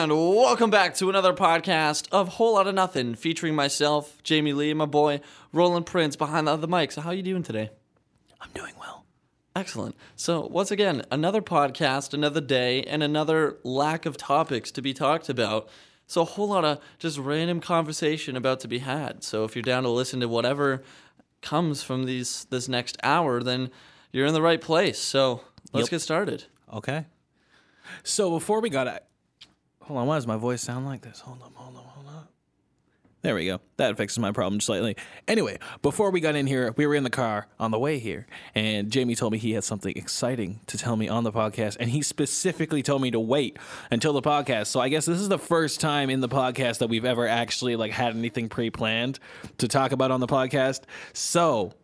And welcome back to another podcast of Whole Lot of Nothing, featuring myself, Jamie Lee, and my boy Roland Prince behind the other mic. So, how are you doing today? I'm doing well. Excellent. So, once again, another podcast, another day, and another lack of topics to be talked about. So, a whole lot of just random conversation about to be had. So, if you're down to listen to whatever comes from these this next hour, then you're in the right place. So, let's Yep. get started. Okay. So before we got hold on. Why does my voice sound like this? Hold on, hold on, hold on. There we go. That fixes my problem slightly. Anyway, before we got in here, we were in the car on the way here, and Jamie told me he had something exciting to tell me on the podcast, and he specifically told me to wait until the podcast. So I guess this is the first time in the podcast that we've ever actually like had anything pre-planned to talk about on the podcast. So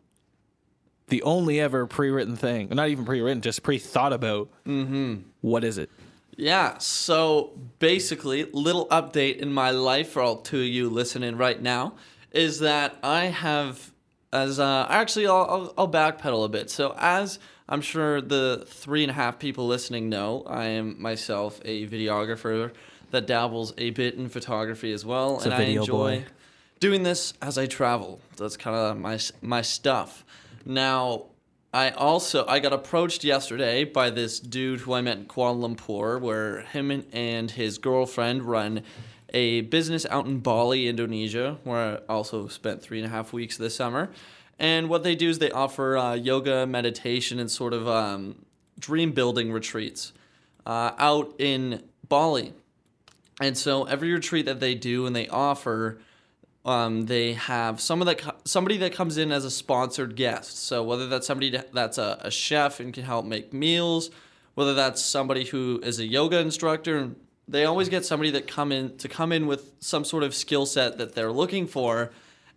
the only ever pre-written thing, not even pre-written, just pre-thought about. Mm-hmm. is it? Yeah, so basically, little update in my life for all two of you listening right now is that I have, as uh, actually, I'll, I'll, I'll backpedal a bit. So, as I'm sure the three and a half people listening know, I am myself a videographer that dabbles a bit in photography as well, and a I enjoy boy. doing this as I travel. That's kind of my my stuff. Now, I also I got approached yesterday by this dude who I met in Kuala Lumpur, where him and- his girlfriend run a business out in Bali, Indonesia, where I also spent three and a half weeks this summer. And what they do is they offer uh, yoga, meditation, and sort of um, dream building retreats uh, out in Bali. And so every retreat that they do and they offer, um, they have someone that co- somebody that comes in as a sponsored guest. So whether that's somebody that's a, a chef and can help make meals, whether that's somebody who is a yoga instructor, they always get somebody that come in to come in with some sort of skill set that they're looking for.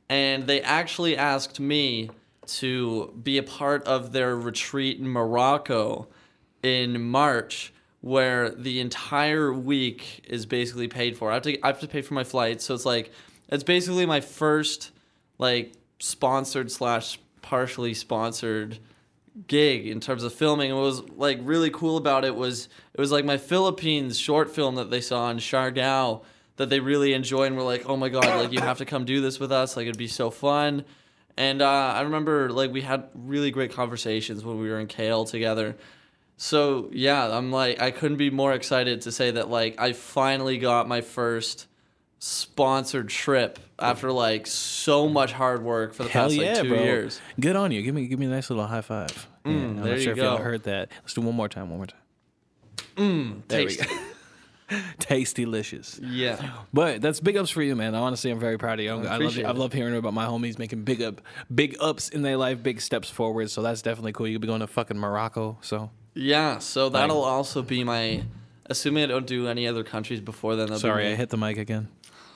And they actually asked me to be a part of their retreat in Morocco in March, where the entire week is basically paid for. I have to I have to pay for my flight, so it's like it's basically my first like sponsored slash partially sponsored gig in terms of filming. What was like really cool about it was it was like my Philippines short film that they saw in Siargao that they really enjoyed and were like, oh my god, like you have to come do this with us. Like it'd be so fun. And uh, I remember like we had really great conversations when we were in KL together. So yeah, I'm like I couldn't be more excited to say that like I finally got my first sponsored trip after like so much hard work for the Hell past yeah, like two bro! years. Good on you. Give me, give me a nice little high five. Yeah, I'm Mm, there not you sure if go. y'all heard that. Let's do one more time. One more time. There we Tasty. go. Tasty delicious. Yeah. But that's big ups for you, man. Honestly, I'm very proud of you. I'm- I love, appreciate I love hearing about my homies making big up, big ups in their life, big steps forward. So that's definitely cool. You'll be going to fucking Morocco. So Yeah, so that'll also be my assuming I don't do any other countries before then. sorry, I hit the mic again.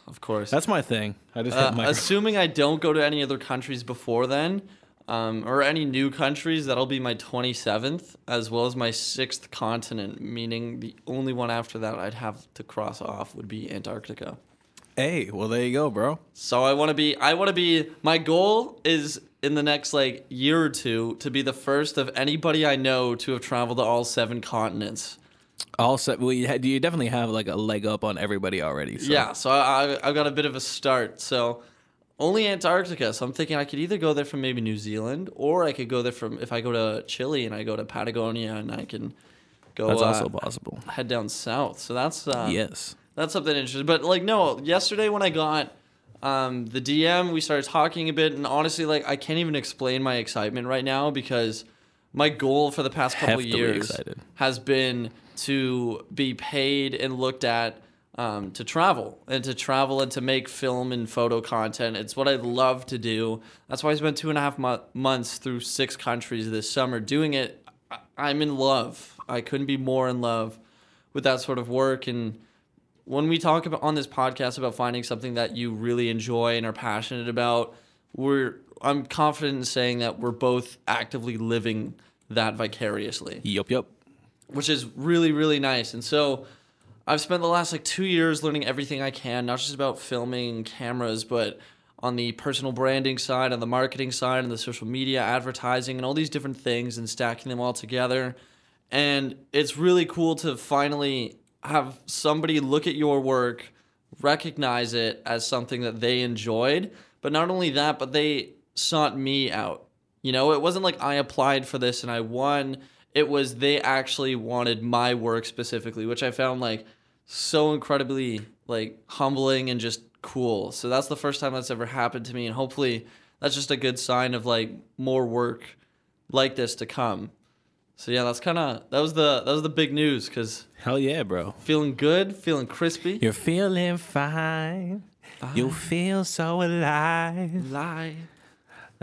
Of course. That's my thing. I just Uh, assuming I don't go to any other countries before then, um, or any new countries, that'll be my 27th, as well as my sixth continent, meaning the only one after that I'd have to cross off would be Antarctica. hey, well there you go, bro. So I want to be, I want to be, my goal is in the next like year or two to be the first of anybody I know to have traveled to all seven continents. Well, you, had, you definitely have like a leg up on everybody already. So. Yeah, so I, I, I've got a bit of a start. So only Antarctica. So I'm thinking I could either go there from maybe New Zealand, or I could go there from if I go to Chile and I go to Patagonia and I can go. that's uh, also possible. head down south. So that's uh, yes. that's something interesting. But like no, yesterday when I got um, the DM, we started talking a bit, and honestly, like I can't even explain my excitement right now because my goal for the past couple Heftily years excited. has been to be paid and looked at um, to travel and to travel and to make film and photo content. It's what I love to do. That's why I spent two and a half mo- months through six countries this summer doing it. I- I'm in love. I couldn't be more in love with that sort of work and when we talk about on this podcast about finding something that you really enjoy and are passionate about, we're I'm confident in saying that we're both actively living that vicariously, Yup. Yup. Which is really really nice. And so I've spent the last like 2 years learning everything I can, not just about filming cameras, but on the personal branding side, on the marketing side, and the social media advertising and all these different things and stacking them all together. And it's really cool to finally have somebody look at your work, recognize it as something that they enjoyed, but not only that, but they sought me out. You know, it wasn't like I applied for this and I won. It was they actually wanted my work specifically, which I found like so incredibly like humbling and just cool. So that's the first time that's ever happened to me and hopefully that's just a good sign of like more work like this to come. So yeah, that's kind of that was the that was the big news cuz Hell yeah, bro. feeling good, feeling crispy. You're feeling fine. You feel so alive. Lie.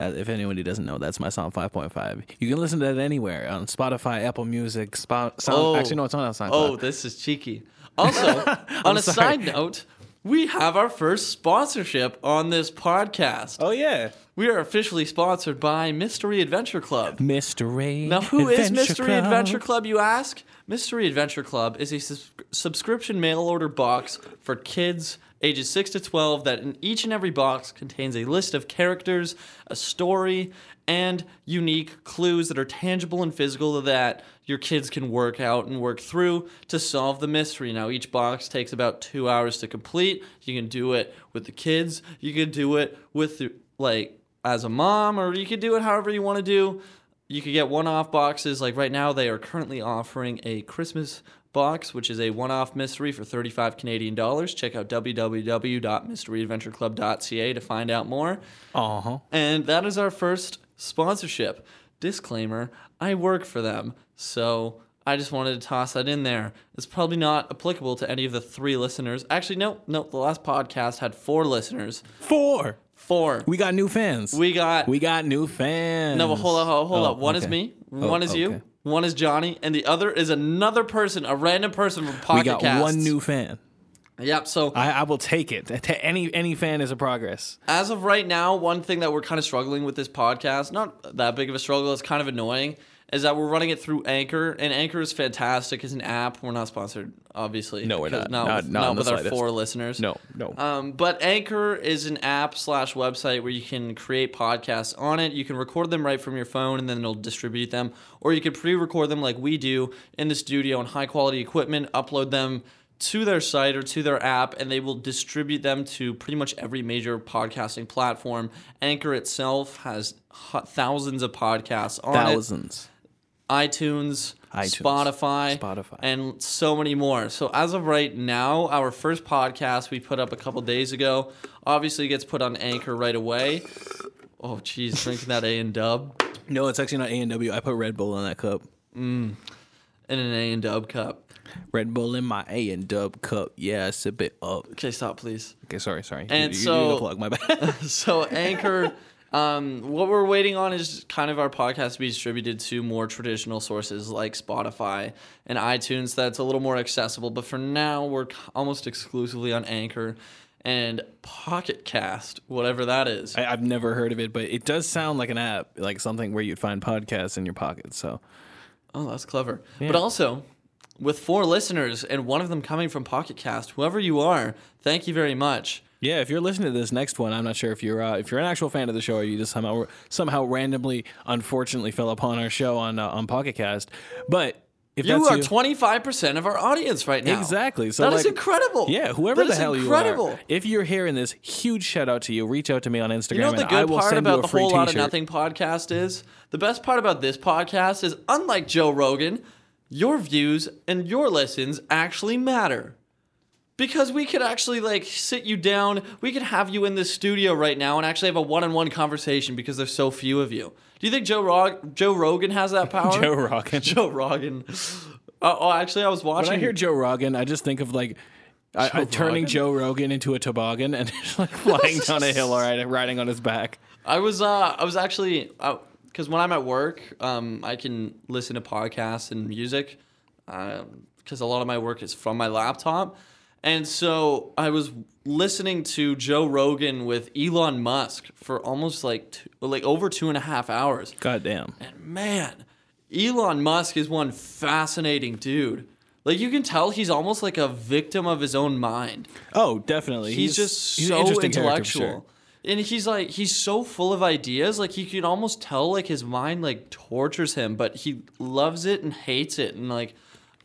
Uh, if anybody doesn't know, that's my song 5.5. You can listen to that anywhere on Spotify, Apple Music, Spot. Sound, Oh. Actually, no, it's not on SoundCloud. Oh, this is cheeky. Also, on a sorry. side note, we have our first sponsorship on this podcast. oh yeah. We are officially sponsored by Mystery Adventure Club. Mystery. Now, who is Adventure Mystery Club? Adventure Club, you ask? Mystery Adventure Club is a subscription mail order box for kids ages 6 to 12 that in each and every box contains a list of characters, a story, and unique clues that are tangible and physical that your kids can work out and work through to solve the mystery. Now, each box takes about two hours to complete. You can do it with the kids, you can do it with, like, as a mom, or you could do it however you want to do. You could get one-off boxes. Like right now, they are currently offering a Christmas box, which is a one-off mystery for 35 Canadian dollars. Check out www.mysteryadventureclub.ca to find out more. Uh huh. And that is our first sponsorship. Disclaimer: I work for them, so I just wanted to toss that in there. It's probably not applicable to any of the three listeners. Actually, no, no. The last podcast had four listeners. Four. Four. We got new fans. We got we got new fans. no, but hold up, hold, hold Oh, up. One is me, Oh, one is you, okay. One is Johnny, and the other is another person, a random person from Pocket We got Casts. one new fan. Yep. So I, I will take it. Any any fan is a progress. as of right now, one thing that we're kind of struggling with this podcast, not that big of a struggle, it's kind of annoying, is that we're running it through Anchor, and Anchor is fantastic as an app. We're not sponsored, obviously. No, we're 'cause not. Not- with, not the with our four listeners. No, no. Um, but Anchor is an app slash website where you can create podcasts on it. You can record them right from your phone and then it'll distribute them. Or you can pre record them like we do in the studio on high quality equipment, upload them to their site or to their app, and they will distribute them to pretty much every major podcasting platform. Anchor itself has thousands of podcasts on it Thousands. iTunes, iTunes, Spotify, Spotify. and so many more. So as of right now, our first podcast we put up a couple days ago obviously gets put on Anchor right away. Oh, jeez, drinking that A and Dub No, it's actually not A and W. I put Red Bull in that cup. Mm. in an A and Dub cup. Red Bull in my A and Dub cup. Yeah, sip it up. Okay, stop, please. Okay, sorry, sorry. And you, you, so- you plug my bad. so Anchor, um, what we're waiting on is kind of our podcast to be distributed to more traditional sources like Spotify and iTunes. That's a little more accessible. But for now, we're almost exclusively on Anchor and Pocket Cast, whatever that is. I, I've never heard of it, but it does sound like an app, like something where you'd find podcasts in your pocket. So Oh, that's clever. But also, with four listeners and one of them coming from Pocket Cast, whoever you are, thank you very much. Yeah, if you're listening to this next one, I'm not sure if you're uh, if you're an actual fan of the show or you just somehow somehow randomly, unfortunately, fell upon our show on uh, on Pocket Cast. But if You are twenty five percent of our audience right now. Exactly. So that is like, incredible. Yeah, whoever That the hell incredible. you are. If you're hearing this, huge shout out to you. Reach out to me on Instagram. You know the good part about the whole lot of nothing podcast is? The best part about this podcast is unlike Joe Rogan, your views and your listens actually matter. Because we could actually like sit you down, we could have you in the studio right now and actually have a one-on-one conversation because there's so few of you. Do you think Joe Rog- Joe Rogan has that power? Joe Rogan. Joe Rogan. Uh, oh, actually, I was watching. When I hear Joe Rogan, I just think of like I, I- turning Joe Rogan into a toboggan and like flying down a hill or riding, riding on his back. I was uh I was actually because when I'm at work, um, I can listen to podcasts and music, because a lot of my work is from my laptop, and so I was listening to Joe Rogan with Elon Musk for almost like two, like over two and a half hours, God damn. and man, Elon Musk is one fascinating dude. Like you can tell he's almost like a victim of his own mind Oh, definitely. he's, just he's so intellectual sure. and he's like he's so full of ideas like you can almost tell like his mind like tortures him but he loves it and hates it and like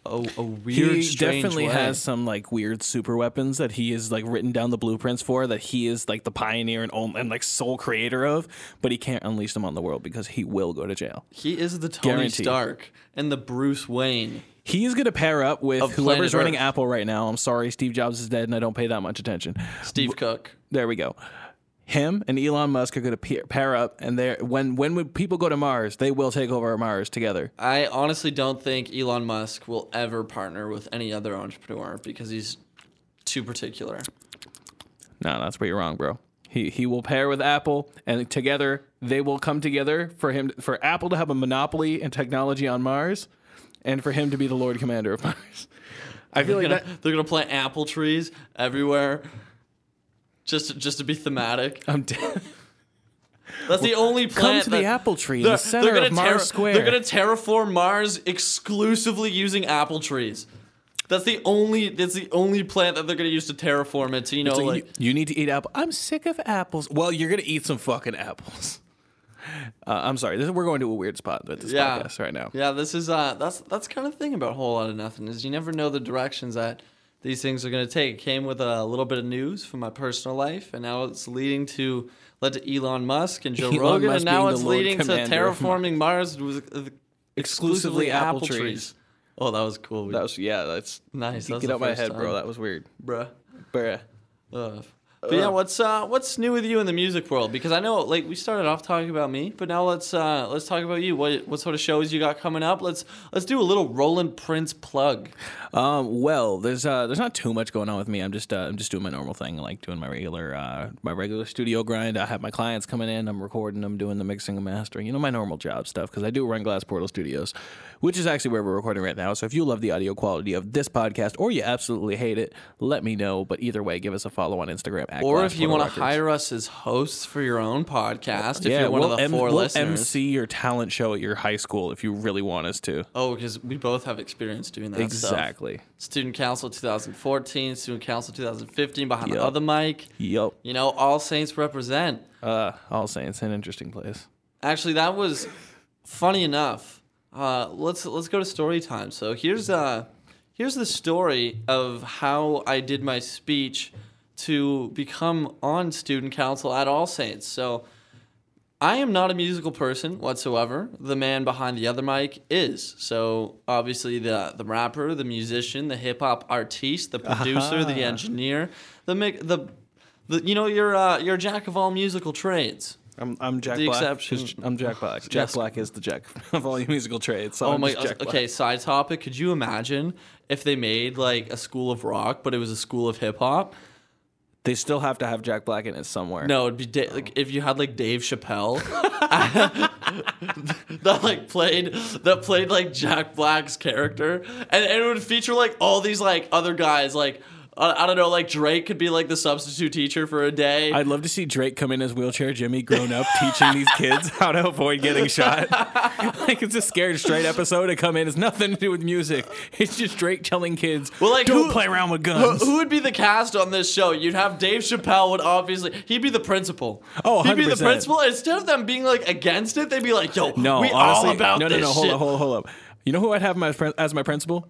a, a weird, he definitely way. has some like weird super weapons that he is like written down the blueprints for that he is like the pioneer and, own, and like sole creator of, but he can't unleash them on the world because he will go to jail. He is the Tony Guaranteed. Stark and the Bruce Wayne. He's gonna pair up with Of whoever's running Apple right now. I'm sorry, Steve Jobs is dead, and I don't pay that much attention. Steve Cook. There we go. Him and Elon Musk are gonna pair, pair up, and they when when would people go to Mars, they will take over Mars together. I honestly don't think Elon Musk will ever partner with any other entrepreneur because he's too particular. No, that's where you're wrong, bro. He he will pair with Apple, and together they will come together for him for Apple to have a monopoly in technology on Mars, and for him to be the Lord Commander of Mars. I feel They're like gonna, that. they're gonna plant apple trees everywhere, just to, just to be thematic. I'm dead. That's the only Come plant. to the that- apple tree in the center of Mars terra- Square. They're gonna terraform Mars exclusively using apple trees. That's the only. That's the only plant that they're gonna use to terraform it. To, you know, So like you, you need to eat apple. I'm sick of apples. Well, you're gonna eat some fucking apples. Uh, I'm sorry. This, we're going to a weird spot with this Yeah. podcast right now. Yeah, this is uh that's that's kind of the thing about a whole lot of nothing is you never know the directions that these things are gonna take. It came with a little bit of news from my personal life, and now it's leading to led to Elon Musk and Joe Elon Rogan, Musk and now it's leading to terraforming Mars with uh, exclusively apple, apple trees. trees. Oh, that was cool. That was yeah. That's nice. That get out my head, bro. That was weird. bruh. Bruh. Ugh. But yeah, what's uh, what's new with you in the music world? Because I know, like, we started off talking about me, but now let's uh, let's talk about you. What what sort of shows you got coming up? Let's let's do a little Roland Prince plug. Um, well, there's uh, there's not too much going on with me. I'm just uh, I'm just doing my normal thing, like doing my regular uh, my regular studio grind. I have my clients coming in. I'm recording them, doing the mixing and mastering. You know, my normal job stuff because I do run Glass Portal Studios, which is actually where we're recording right now. So if you love the audio quality of this podcast or you absolutely hate it, let me know. But either way, give us a follow on Instagram. At Or if you want to hire us as hosts for your own podcast, if yeah, you're one we'll of the M- 4 we'll listeners. MC your talent show at your high school if you really want us to. Oh, because we both have experience doing that stuff. Exactly. Student Council 2014, Student Council 2015, behind the other mic. Yep. You know, all saints represent. Uh, I'll say it's an interesting place. Actually, that was funny enough. Uh, let's let's go to story time. So here's uh here's the story of how I did my speech to become on student council at All Saints. So I am not a musical person whatsoever. The man behind the other mic is. So obviously the the rapper, the musician, the hip hop artiste, the producer, the engineer, the the the you know you're uh, you're a jack of all musical trades. I'm, I'm Jack The Black. exception- I'm Jack Black. Jack Yes. Black is the Jack of all your musical trades. So Oh I'm my! just Jack Black. Okay, side topic. Could you imagine if they made like a school of rock, but it was a school of hip hop? They still have to have Jack Black in it somewhere. No, it'd be da- like if you had like Dave Chappelle that like played that played like Jack Black's character, and, and it would feature like all these like other guys like. I don't know, like Drake could be like the substitute teacher for a day. I'd love to see Drake come in as wheelchair Jimmy, grown up, teaching these kids how to avoid getting shot. like it's a scared straight episode to come in. It's nothing to do with music. It's just Drake telling kids, Well, like, don't who- play around with guns. who would be the cast on this show? You'd have Dave Chappelle would obviously he'd be the principal. Oh, he'd be the principal. Instead of them being like against it, they'd be like, "Yo, no, we honestly, all about no, no, this no. Hold shit." up, hold up, hold up. You know who I'd have my as my principal?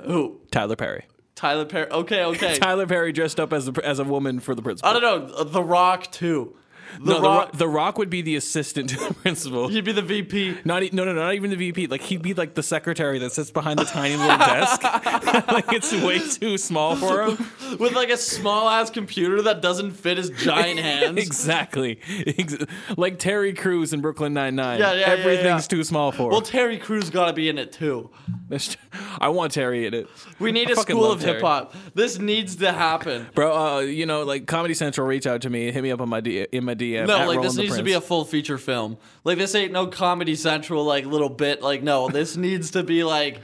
Who? Tyler Perry. Tyler Perry. Okay, okay. Tyler Perry dressed up as a, as a woman for the principal. I don't know. The Rock too. The no, the, Rock. Ro- the Rock would be the assistant to the principal. he'd be the VP. Not e- no no no not even the VP. Like he'd be like the secretary that sits behind the tiny little desk. like it's way too small for him. with like a small ass computer that doesn't fit his giant hands. exactly. Ex- like Terry Crews in Brooklyn Nine Nine. Yeah, yeah, yeah, Everything's yeah. too small for Him. Well. Terry Crews got to be in it too. I want Terry in it. We need I a school of hip hop. This needs to happen. Bro, uh, you know, like Comedy Central, reach out to me, hit me up on my D- in my DM. No, like Roland this needs to be a full feature film. Like this ain't no Comedy Central like little bit. Like no, this needs to be like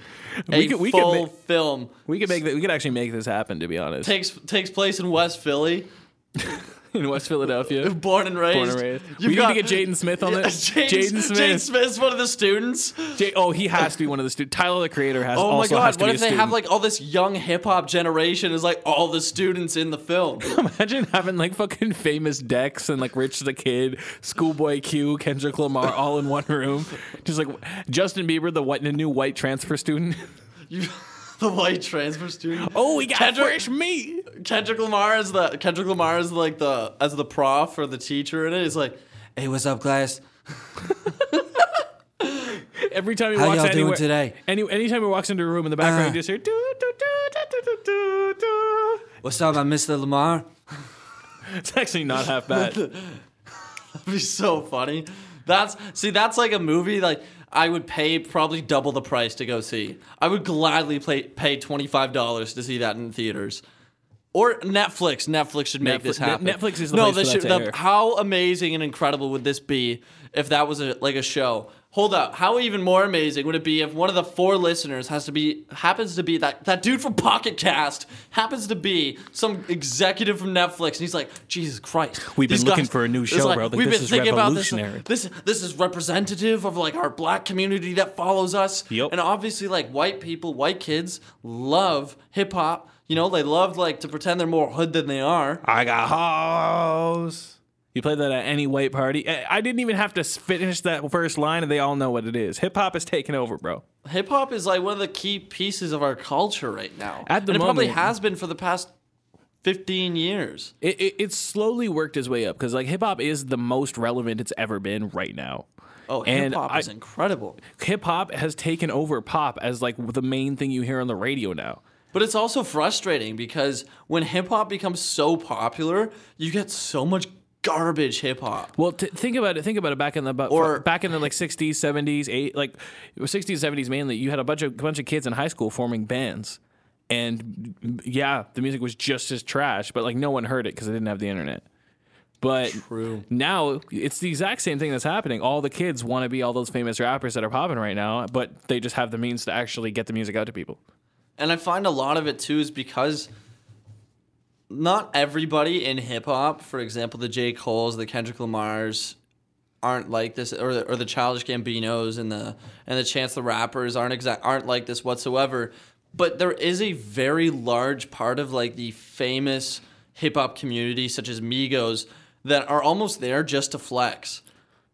a We could- we could full ma- film. We could make that. We could actually make this happen. To be honest, Takes takes place in West Philly. in West Philadelphia. Born and raised. Born and raised. You've we got- need to get Jaden Smith on Yeah, this. Jaden, Smith. Jaden Smith's one of the students. J- oh, he has to be one of the students. Tyler the Creator has. Oh my god! What if they have like all this young hip hop generation is like all the students in the film? Imagine having like fucking famous Dex and like Rich the Kid, Schoolboy Q, Kendrick Lamar all in one room. Just like Justin Bieber, the white, the new white transfer student. You, the white transfer student. Oh, we got Kendrick- fresh meat. Kendrick Lamar is the Kendrick Lamar is like the as the prof or the teacher in it. He's like, "Hey, what's up, class? Every time he How walks y'all doing anywhere, today? Any anytime he walks into a room in the background, Uh. you just hear do do do do do do do. What's up, I'm Mr. Lamar." It's actually not half bad. That'd be so funny. That's see, that's like a movie like I would pay probably double the price to go see. I would gladly play, pay twenty five dollars to see that in theaters. Or Netflix. Netflix should make Netflix- this happen. Netflix is the no. place this should, to the- how amazing and incredible would this be if that was a, like a show? Hold up. How even more amazing would it be if one of the four listeners has to be happens to be that that dude from Pocket Cast happens to be some executive from Netflix, and he's like, Jesus Christ, We've been looking guys- for a new show, bro. Like, we've this been is thinking about this. revolutionary." This this is representative of like our black community that follows us. Yep. And obviously, like white people, white kids love hip hop. You know, they love like to pretend they're more hood than they are. I got hoes. You play that at any white party. I I didn't even have to finish that first line, and they all know what it is. Hip hop is taking over, bro. Hip hop is like one of the key pieces of our culture right now. At the and it probably has been for the past fifteen years. It, it, it's slowly worked its way up because like hip hop is the most relevant it's ever been right now. Oh, hip hop is incredible. Hip hop has taken over pop as like the main thing you hear on the radio now. But it's also frustrating because when hip hop becomes so popular, you get so much garbage hip hop. Well, t- think about it. Think about it. Back in the bu- Or- back in the like '60s, '70s, eight like '60s, '70s mainly, you had a bunch of bunch of kids in high school forming bands, and yeah, the music was just as trash, but like no one heard it because they didn't have the internet. But True. now it's the exact same thing that's happening. All the kids want to be all those famous rappers that are popping right now, but they just have the means to actually get the music out to people. And I find a lot of it too is because not everybody in hip hop, for example, the J. Cole's, the Kendrick Lamar's, aren't like this, or the, or the Childish Gambinos and the and the Chance the Rappers aren't exact aren't like this whatsoever. But there is a very large part of like the famous hip hop community, such as Migos, that are almost there just to flex.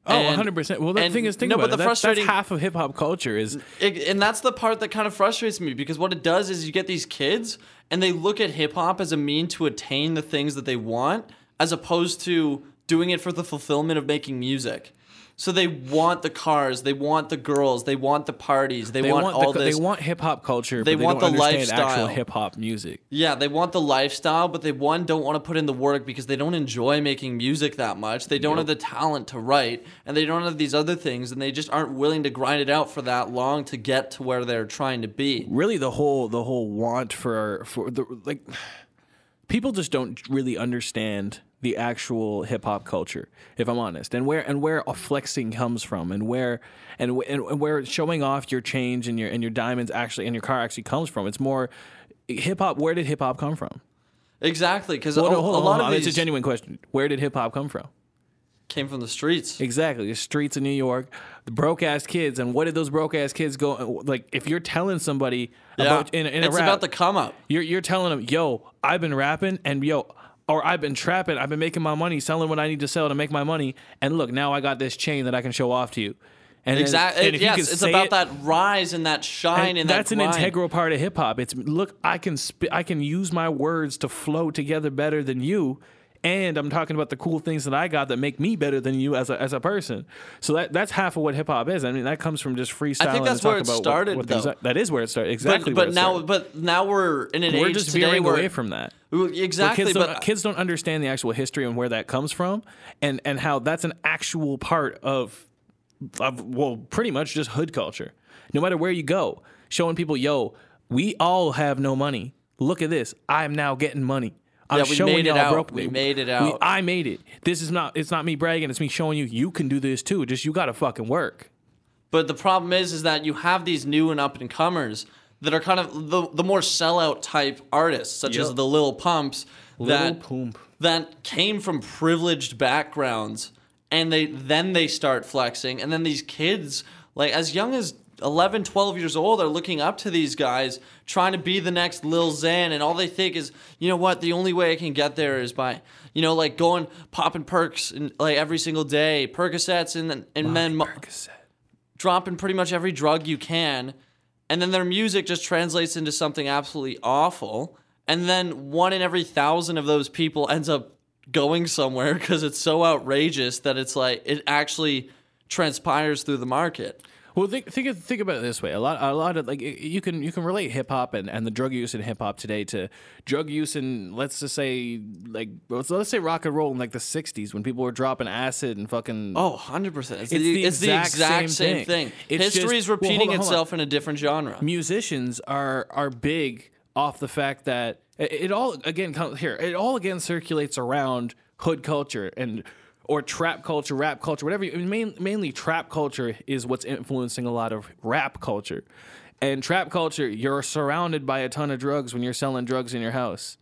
Oh, And- 100%. Well, the and- thing is, think no, about but it. the frustrating that's half of hip hop culture is it, and that's the part that kind of frustrates me because what it does is you get these kids and they look at hip hop as a mean to attain the things that they want as opposed to doing it for the fulfillment of making music. So they want the cars, they want the girls, they want the parties, they, they want, want, all the, this. they want hip hop culture. They but they want don't the understand actual lifestyle. hip hop music. yeah, they want the lifestyle, but they one don't want to put in the work because they don't enjoy making music that much. They don't have the talent to write, and they don't have these other things, and they just aren't willing to grind it out for that long to get to where they're trying to be. Really, the whole the whole want for for the like people just don't really understand the actual hip hop culture, if I'm honest, and where and where flexing comes from, and where and, and where showing off your change and your and your diamonds actually and your car actually comes from. It's more hip hop. Where did hip hop come from? Exactly, because Hold a, a lot of It's a genuine question. Where did hip hop come from? came from the streets. Exactly, the streets of New York, the broke ass kids, and what did those broke ass kids go like? If you're telling somebody Yeah, about in, in it's a rap, about the come up. You're you're telling them, yo, I've been rapping and yo, or I've been trapping, I've been making my money, selling what I need to sell to make my money, and look, now I got this chain that I can show off to you. And then- Exactly. and yes, it's about it- that rise and that shine and and, that's that an grind. integral part of hip hop. It's look, I can sp- I can use my words to flow together better than you, and I'm talking about the cool things that I got that make me better than you as a as a person. So that that's half of what hip hop is. I mean, that comes from just freestyling. that's and where talking it about what- started, what though. are- that is where it started. Exactly. where but now, started. but now we're in an we're age just today veering where away from that. Exactly. kids but don't, kids don't understand the actual history and where that comes from, and and how that's an actual part of of well, pretty much just hood culture. No matter where you go, showing people, yo, we all have no money. Look at this. I'm now getting money. I'm Yeah, we showing made it out. broke. We made it We- out. I made it. This is not. It's not me bragging. It's me showing you you can do this too. Just you got to fucking work. But the problem is, is that you have these new and up and comers that are kind of the the more sellout type artists, such as the Lil Pumps, that Pump. that came from privileged backgrounds, and they then they start flexing, and then these kids, like as young as 11, 12 years old, are looking up to these guys, trying to be the next Lil Xan, and all they think is, you know what, the only way I can get there is by, you know, like going popping perks and like every single day, Percocets, and then and then dropping pretty much every drug you can and then their music just translates into something absolutely awful, and then one in every thousand of those people ends up going somewhere because it's so outrageous that it's like it actually transpires through the market. Well, think think of- think about it this way. A lot a lot of like you can you can relate hip hop and, and the drug use in hip hop today to drug use in let's just say like let's, let's say rock and roll in like the '60s when people were dropping acid and fucking Oh, 100%. It's, It's the, it's the exact same same thing. thing. History is well, repeating hold on. itself in a different genre. musicians are are big off the fact that it, it all again here it all again circulates around hood culture and or trap culture, rap culture, whatever. You, main, mainly trap culture is what's influencing a lot of rap culture. And trap culture, you're surrounded by a ton of drugs when you're selling drugs in your house.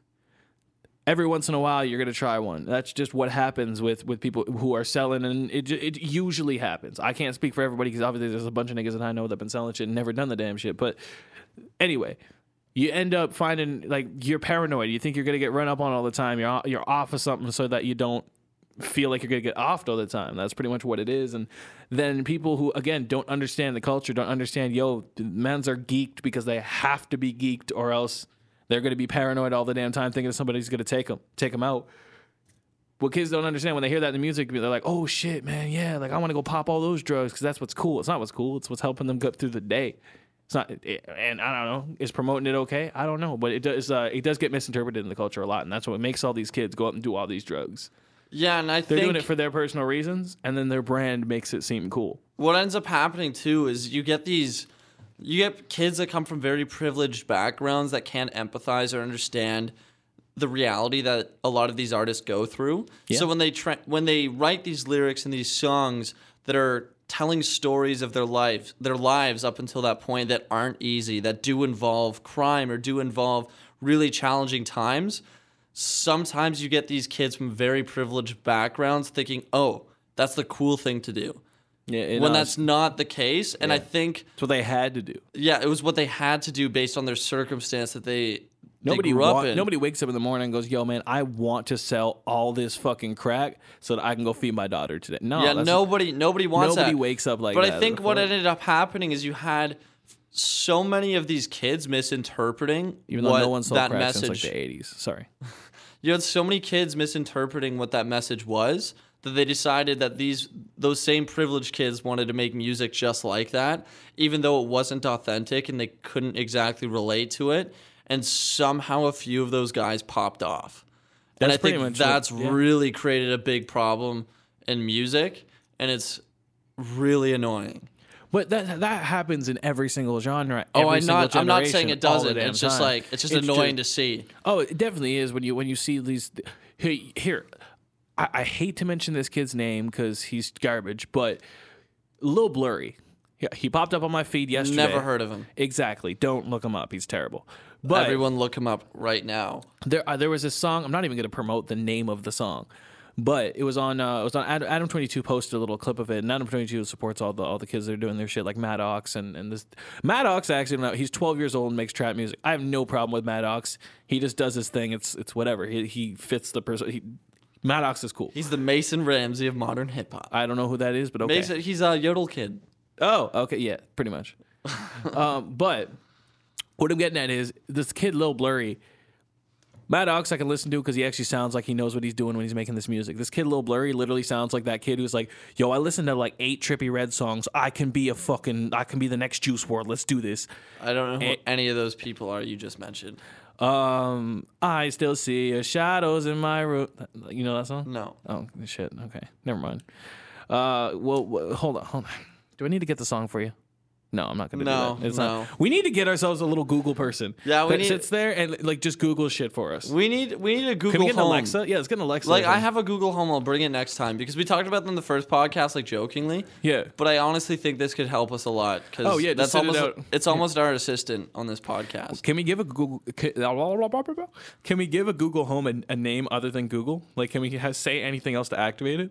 Every once in a while, you're gonna try one. That's just what happens with with people who are selling, and it it usually happens. I can't speak for everybody because obviously there's a bunch of niggas that I know that've been selling shit and never done the damn shit. But anyway, you end up finding like you're paranoid. You think you're gonna get run up on all the time. You're you're off of something so that you don't feel like you're gonna get offed all the time. That's pretty much what it is. And then people who again don't understand the culture, don't understand. Yo, men's are geeked because they have to be geeked, or else they're gonna be paranoid all the damn time, thinking somebody's gonna take them take them out. What kids don't understand when they hear that in the music, they're like, "Oh shit, man, yeah, like I want to go pop all those drugs because that's what's cool." It's not what's cool; it's what's helping them get through the day. It's not, and I don't know. Is promoting it okay? I don't know, but it does. Uh, it does get misinterpreted in the culture a lot, and that's what makes all these kids go up and do all these drugs. Yeah, and I think They're doing it for their personal reasons, and then their brand makes it seem cool. what ends up happening too is you get these you get kids that come from very privileged backgrounds that can't empathize or understand the reality that a lot of these artists go through. Yeah. So when they tra- when they write these lyrics and these songs that are telling stories of their life, their lives up until that point that aren't easy, that do involve crime or do involve really challenging times, sometimes you get these kids from very privileged backgrounds thinking, "Oh, that's the cool thing to do." Yeah, when uh, that's not the case. And I think, that's what they had to do. yeah, it was what they had to do based on their circumstance that they, Nobody they grew up in. nobody wakes up in the morning and goes, "Yo, man, I want to sell all this fucking crack so that I can go feed my daughter today." No, yeah, nobody, nobody wants nobody that. wakes up like but that. I think what ended up happening is you had so many of these kids misinterpreting even though what no one sold that crack message. since like the '80s. Sorry. You had so many kids misinterpreting what that message was that they decided that these those same privileged kids wanted to make music just like that even though it wasn't authentic and they couldn't exactly relate to it. And somehow a few of those guys popped off. And i think that's yeah. really created a big problem in music. And it's really annoying But that that happens in every single genre. oh i'm not i'm not saying it doesn't it's just time. like it's just It's annoying just- to see Oh, it definitely is when you when you see these. Here, here I, I hate to mention this kid's name because he's garbage, but a little Blurry. Yeah, he popped up on my feed yesterday. never heard of him Exactly. Don't look him up. He's terrible. But everyone look him up right now there uh, there was a song. I'm not even going to promote the name of the song, but it was on uh, it was on Adam, Adam 22 posted a little clip of it. And Adam 22 supports all the all the kids that are doing their shit like Maddox and and this Maddox actually he's 12 years old and makes trap music. I have no problem with Maddox. He just does his thing. It's it's whatever. He he fits the person. He, Maddox is cool. he's the mason ramsey of modern hip-hop I don't know who that is, but okay. Mason, he's a yodel kid Oh, okay, yeah, pretty much. um, but what I'm getting at is this kid, Lil Blurry. Maddox, I can listen to because he actually sounds like he knows what he's doing when he's making this music. This kid, Lil Blurry, literally sounds like that kid who's like, "Yo, I listened to like eight Trippie Redd songs. I can be a fucking, I can be the next Juice WRLD. Let's do this." I don't know who Eh. any of those people are you just mentioned. Um, I still see your shadows in my room. You know that song? No. Oh shit. Okay, never mind. Uh, well, wh- hold on, hold on. Do I need to get the song for you? No, I'm not gonna No, do that. It's no. not. We need to get ourselves a little Google person. Yeah, we that need- sits there and like just Google shit for us. We need we need a Google Can we get an Home. Alexa? Yeah, let's get an Alexa. Like I have a Google Home. I'll bring it next time because we talked about them the first podcast, like jokingly. Yeah. But I honestly think this could help us a lot because Oh, yeah, that's it almost out. it's almost our assistant on this podcast. Can we give a Google? Can, can we give a Google Home a, a name other than Google? Like, can we say anything else to activate it?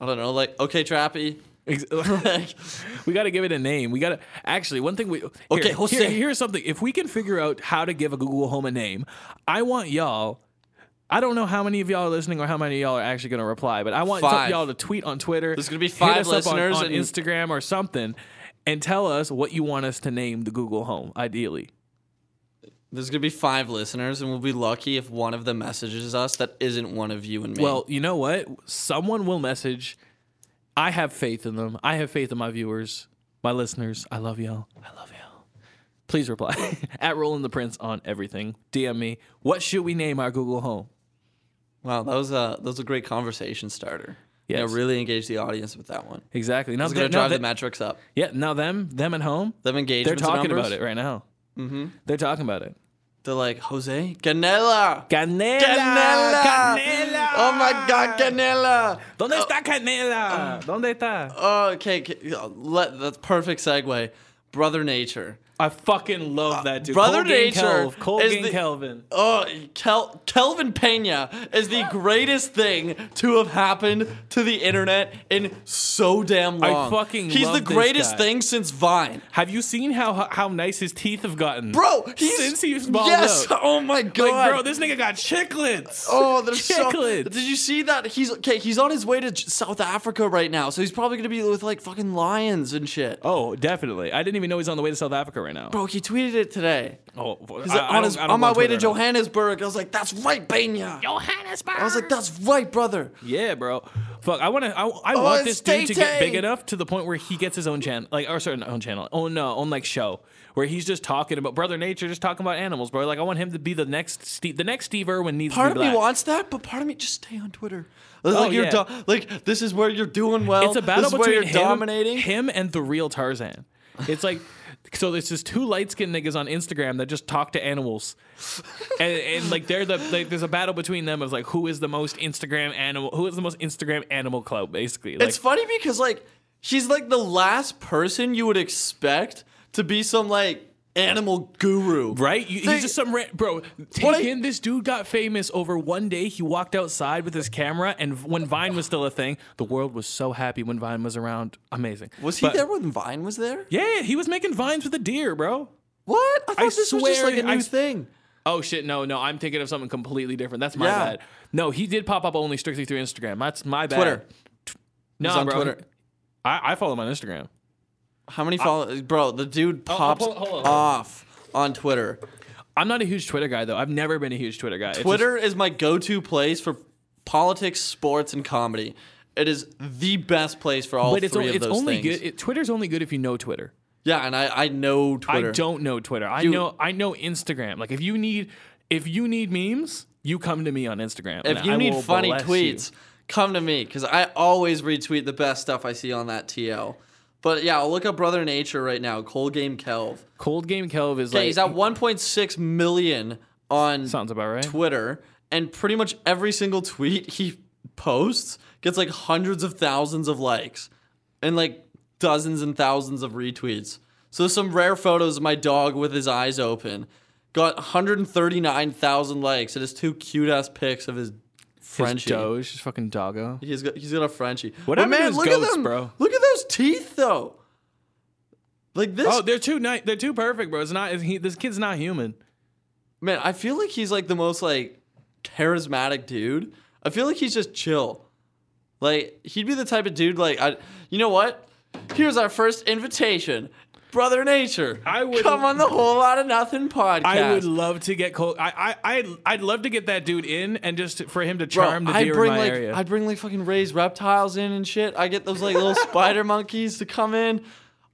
I don't know, like okay, Trappy. We got to give it a name. We got to actually one thing we here- Okay, here- Jose. here's something. If we can figure out how to give a Google Home a name, I want y'all. I don't know how many of y'all are listening or how many of y'all are actually going to reply, but I want Five. y'all to tweet on Twitter. There's gonna be hit five on- listeners on, and- Instagram or something, and tell us what you want us to name the Google Home, ideally. There's gonna be five listeners, and we'll be lucky if one of them messages us that isn't one of you and me. Well, you know what? Someone will message. I have faith in them. I have faith in my viewers, my listeners. I love y'all. I love y'all. Please reply at Roland the Prince on everything. DM me. What should we name our Google Home? wow, that was a that was a great conversation starter. Yeah, Yes. really engage the audience with that one. Exactly. Now, It's gonna th- now drive the metrics up. yeah. Now them, them at home, Them they're talking numbers, about it right now. Mm-hmm. They're talking about it. They're like Jose Canela. Canela. Canela. Canela. Oh my God, Canela. ¿Dónde oh. está Canela? Uh, ¿Dónde está? Oh, okay, okay. Let, that's perfect segue. Brother Nature. I fucking love uh, that dude. Brother Cole Gang Nature Kelv. Cole is the- Kelvin. Oh, Kel- Kelvin Pena is the greatest thing to have happened to the internet in so damn long. I fucking He's the greatest thing since Vine. Have you seen how how nice his teeth have gotten, Bro, he's Since he's balled Yes. up. Oh my god. Like, bro, this nigga got chiclets. Oh, there's so. Chiclets. Did you see that? He's okay. He's on his way to South Africa right now, so he's probably gonna be with like fucking lions and shit. Oh, definitely. I didn't even know he's on the way to South Africa right now. Bro, he tweeted it today. Oh, He's I- like, I on don't- his, I don't on my way to Twitter enough. Johannesburg. I was like, that's right, Pena. Johannesburg. I was like, that's right, brother. Yeah, bro. Fuck, I want to. I, I Oh, want this dude to get big enough to the point where he gets his own channel, like or certain own channel, own uh, own like show where he's just talking about brother nature, just talking about animals, bro. Like I want him to be the next Steve, the next Steve Irwin needs Part to of me black. wants that, but part of me just stay on Twitter. Like Oh, you're yeah. do- like this is where you're doing well. it's a battle this is where between you're him, dominating. him and the real Tarzan. It's like. So there's just two light skinned niggas on Instagram that just talk to animals, and, and like they're the like there's a battle between them of like who is the most Instagram animal, who is the most Instagram animal club, basically. Like, It's funny because like she's like the last person you would expect to be some like animal guru. Right? You, They- he's just some ra- bro. Take What I- in this dude got famous over one day. He walked outside with his camera, and when Vine was still a thing, the world was so happy when Vine was around. Amazing. Was he But- there when Vine was there? Yeah, he was making vines with a deer, bro. What? I thought I this was just like a I new s- thing. Oh shit, no, no, I'm thinking of something completely different. That's my Yeah. bad. No, he did pop up only strictly through Instagram. That's my bad. Twitter. No, He's on bro. Twitter. I, I follow him on Instagram. How many followers? Bro, the dude I'll pops pull- hold on. off on Twitter. I'm not a huge Twitter guy though. I've never been a huge Twitter guy. It's just- Twitter is my go-to place for politics, sports, and comedy. It is the best place for all but it's, three o- of it's those only things. good. It, Twitter's only good if you know Twitter. yeah, and I, I know Twitter. I don't know Twitter. I You- know I know Instagram. Like if you need if you need memes, you come to me on Instagram. and If you I need will funny bless tweets, you. come to me because I always retweet the best stuff I see on that TL. But yeah, I'll look up Brother Nature right now. Cold Game Kelv. Cold Game Kelv is like he's at 1.6 million on sounds about right. Twitter, and pretty much every single tweet he posts gets like hundreds of thousands of likes and like dozens and thousands of retweets. So some rare photos of my dog with his eyes open got 139,000 likes. It is two cute ass pics of his His Frenchie. Doge, his fucking doggo. He's got he's got a Frenchie. What But man, his look goats, at them, bro? Look at those teeth though. Like this Oh, they're too nice. They're too perfect, bro. It's not. He, this kid's not human. Man, I feel like he's like the most like charismatic dude. I feel like he's just chill. Like he'd be the type of dude like I you know what? Here's our first invitation. Brother Nature. I would- come on the whole lot of nothing podcast. I would love to get Cole. I I I'd, I'd love to get that dude in and just for him to Bro, charm the I'd bring in my like area. I'd bring like fucking raised reptiles in and shit. I get those like little spider monkeys to come in.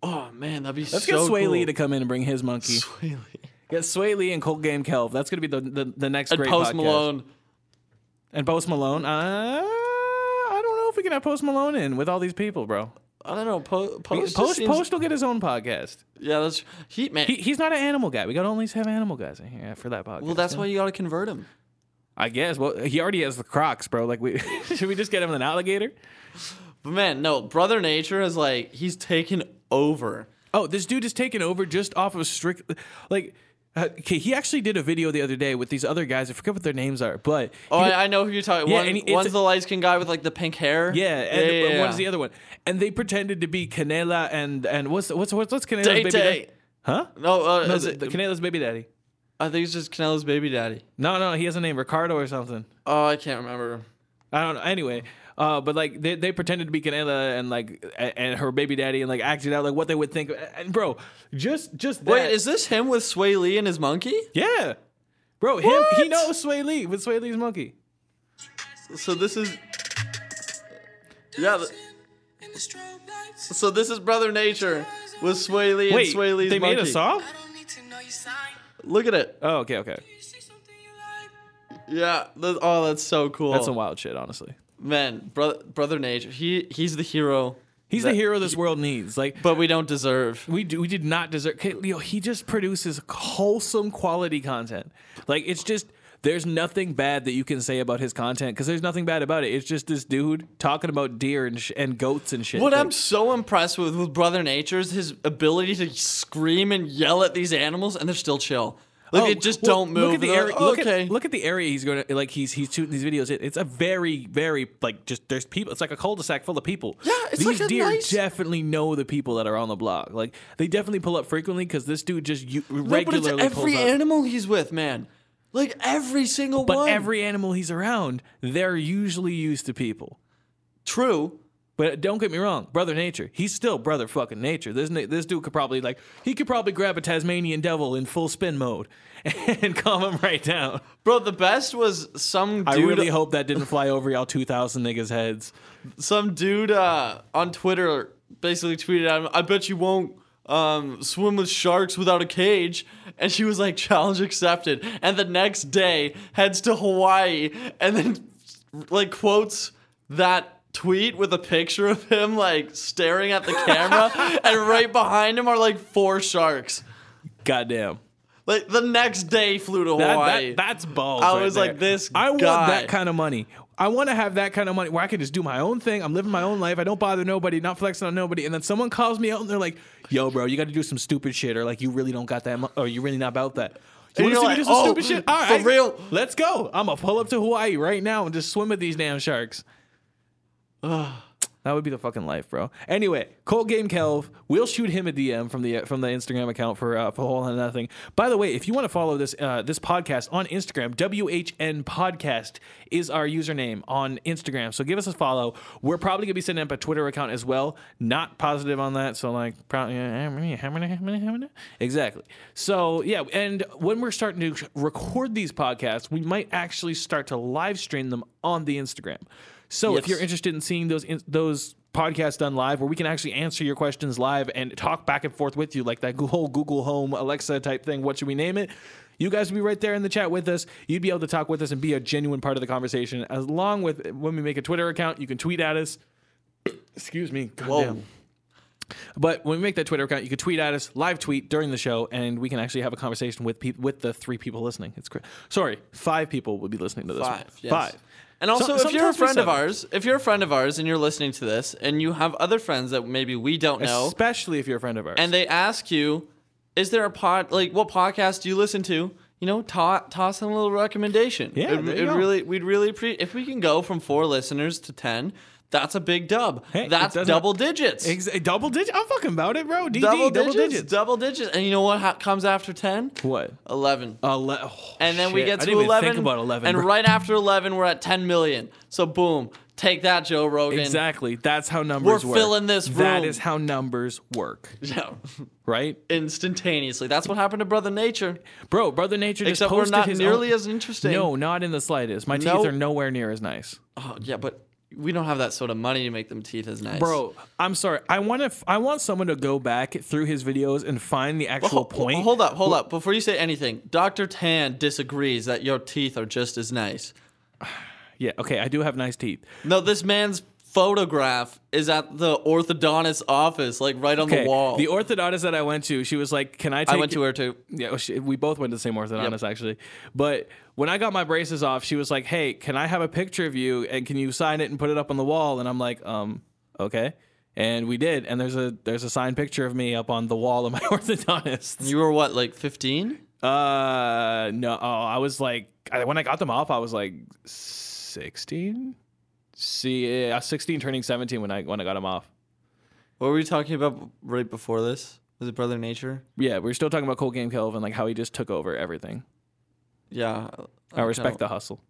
Oh man, that'd be Let's so get Sway cool. Lee to come in and bring his monkey. Sway Lee. Get Sway Lee and Cold Game Kelv. That's gonna be the the, the next And great Post podcast. Malone. and Post Malone. Uh, I don't know if we can have Post Malone in with all these people, bro. I don't know. Po- Post, Post just Post, will get his own podcast. Yeah, that's he man. He, he's not an animal guy. We gotta only have animal guys in here for that podcast. well, that's yeah. why you gotta convert him. I guess. Well, he already has the Crocs, bro. Like, we should we just get him an alligator? But man, no, Brother Nature is like he's taken over. Oh, this dude is taken over just off of strict, like. Uh, okay, he actually did a video the other day with these other guys. I forget what their names are, but Oh, did- I, know who you're talking. Yeah, One, and he- one's the light skinned guy with like the pink hair. yeah, and yeah, yeah, one's the other one, and they pretended to be Canela and and what's what's what's, what's Canela's baby daddy? Huh? No, uh, No, the, it, the Canela's baby daddy. I think it's just Canela's baby daddy. No, no, he has a name, Ricardo or something. Oh, I can't remember. I don't know. Anyway, Uh, but like they, they pretended to be Canela and like and her baby daddy and like acted out like what they would think. And bro, just just that, Wait, is this him with Sway Lee and his monkey? yeah, bro. Him he knows Sway Lee with Sway Lee's monkey. So this is yeah. So this is Brother Nature with Sway Lee and Wait, Sway Lee's they made monkey. a song? Look at it. Oh, okay, okay. Yeah. th- oh, that's so cool. That's some wild shit, honestly. Man, brother, Brother Nature. He he's the hero, He's the hero this world needs. Like but we don't deserve. we do, we did not deserve. Leo, he just produces wholesome quality content. Like it's just there's nothing bad that you can say about his content because there's nothing bad about it. It's just this dude talking about deer and sh- and goats and shit. What Like, I'm so impressed with with Brother Nature is his ability to scream and yell at these animals, and they're still chill. Like Oh, they just well, don't move. Look at the area. like, look, okay. at, look at the area he's going to like. He's he's shooting these videos. It, it's a very very like just there's people. It's like a cul-de-sac full of people. Yeah, it's these like deer nice- definitely know the people that are on the block. Like they definitely pull up frequently because this dude just you, No, but regularly every pulls up. animal he's with, man. Like every single But one. every animal he's around, they're usually used to people. true. But don't get me wrong, brother nature. He's still brother fucking nature. This this dude could probably like he could probably grab a Tasmanian devil in full spin mode and calm him right down. Bro, the best was some dude I really hope that didn't fly over y'all two thousand niggas heads. some dude uh, on Twitter basically tweeted at him, I bet you won't um, swim with sharks without a cage. And she was like, challenge accepted. And the next day heads to Hawaii and then like quotes that tweet with a picture of him like staring at the camera and right behind him are like four sharks. Goddamn. Like the next day flew to That, Hawaii. that, that's balls. I right was there. like, this I want that kind of money. I want to have that kind of money where I can just do my own thing. I'm living my own life. I don't bother nobody, not flexing on nobody. And then someone calls me out and they're like, "Yo, bro, you got to do some stupid shit," or like, "You really don't got that, mo- or you really not about that." You And want to you're me like, do some "Oh, stupid shit? All for right, real?" Let's go. I'm gonna pull up to Hawaii right now and just swim with these damn sharks. That would be the fucking life, bro. Anyway, Cold Game Kelv, we'll shoot him a DM from the from the Instagram account for uh, for whole and nothing. By the way, if you want to follow this uh, this podcast on Instagram, WHN Podcast is our username on Instagram. So give us a follow. We're probably gonna be setting up a Twitter account as well. Not positive on that, so like probably exactly. So yeah, and when we're starting to record these podcasts, we might actually start to live stream them on the Instagram. So if you're interested in seeing those in, those podcasts done live, where we can actually answer your questions live and talk back and forth with you, like that whole Google Home Alexa type thing. What should we name it? You guys will be right there in the chat with us. You'd be able to talk with us and be a genuine part of the conversation. As long with when we make a Twitter account, you can tweet at us. Excuse me. Goddamn. But when we make that Twitter account, you can tweet at us, live tweet during the show, and we can actually have a conversation with peop with the three people listening. It's cra- sorry, five people will be listening to this. one. Five. Yes. Five. And also, Some- if you're a friend of ours, if you're a friend of ours and you're listening to this, and you have other friends that maybe we don't know, especially if you're a friend of ours. and they ask you, "Is there a pod like what podcast do you listen to?" You know, to- toss them a little recommendation. Yeah, it, it really, we'd really appreciate if we can go from four listeners to ten. That's a big dub. Hey, That's double digits. Ex- eh, double digits. I'm fucking about it, bro. DD, double, double, digits, digits. Double digits. And you know what ha- comes after ten? What? Eleven. Uh, Ele- oh, And then we shit. get I to didn't even 11. Think about eleven. And bro. right after 11, we're at 10 million. So, boom. Take that, Joe Rogan. exactly. That's how numbers We're work. filling this That room. is how numbers work, Yeah. right, Instantaneously. That's what happened to Brother Nature. bro? Brother Nature just Except we're posted not his nearly own- as interesting. No, not in the slightest. My teeth are nowhere near as nice. Oh, yeah, but we don't have that sort of money to make them teeth as nice. Bro, I'm sorry. I want to. I want someone to go back through his videos and find the actual Ho- point. Hold up, hold up. Before you say anything, Dr. Tan disagrees that your teeth are just as nice. Yeah. Okay. I do have nice teeth. No, this man's photograph is at the orthodontist office, like right on Okay. the wall. The orthodontist that I went to, she was like, "Can I take?" I went to her too. Yeah, well, she, we both went to the same orthodontist actually. But when I got my braces off, she was like, "Hey, can I have a picture of you and can you sign it and put it up on the wall?" And I'm like, "Um, okay." And we did, and there's a there's a signed picture of me up on the wall of my orthodontist. You were what, like 15? Uh, no, oh, I was like, I, when I got them off, I was like 16. See, yeah, I was 16, turning 17 when I when I got them off. What were we talking about right before this? Was it Brother Nature? Yeah, we are still talking about Cold Game Kelvin, like how he just took over everything. Yeah. I respect the hustle.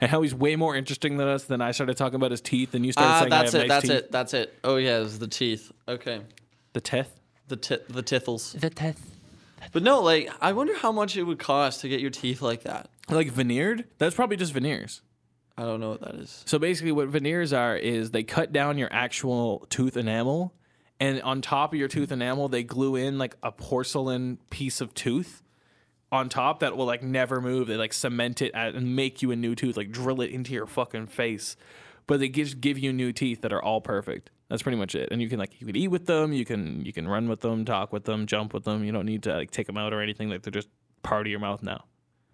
and how he's way more interesting than us. Then I started talking about his teeth, and you started Ah, saying that's I it. have That's nice teeth. it. That's it. Oh yeah, it's the teeth. Okay, The teeth. the ti- the tithels. The teeth. But no, like I wonder how much it would cost to get your teeth like that. Like veneered. That's probably just veneers. I don't know what that is. So basically, what veneers are is they cut down your actual tooth enamel, and on top of your tooth enamel, they glue in like a porcelain piece of tooth on top that will like never move. They like cement it at, and make you a new tooth, like drill it into your fucking face. But they just give you new teeth that are all perfect. That's pretty much it. And you can like you can eat with them, you can you can run with them, talk with them, jump with them. You don't need to like take them out or anything. Like they're just part of your mouth now.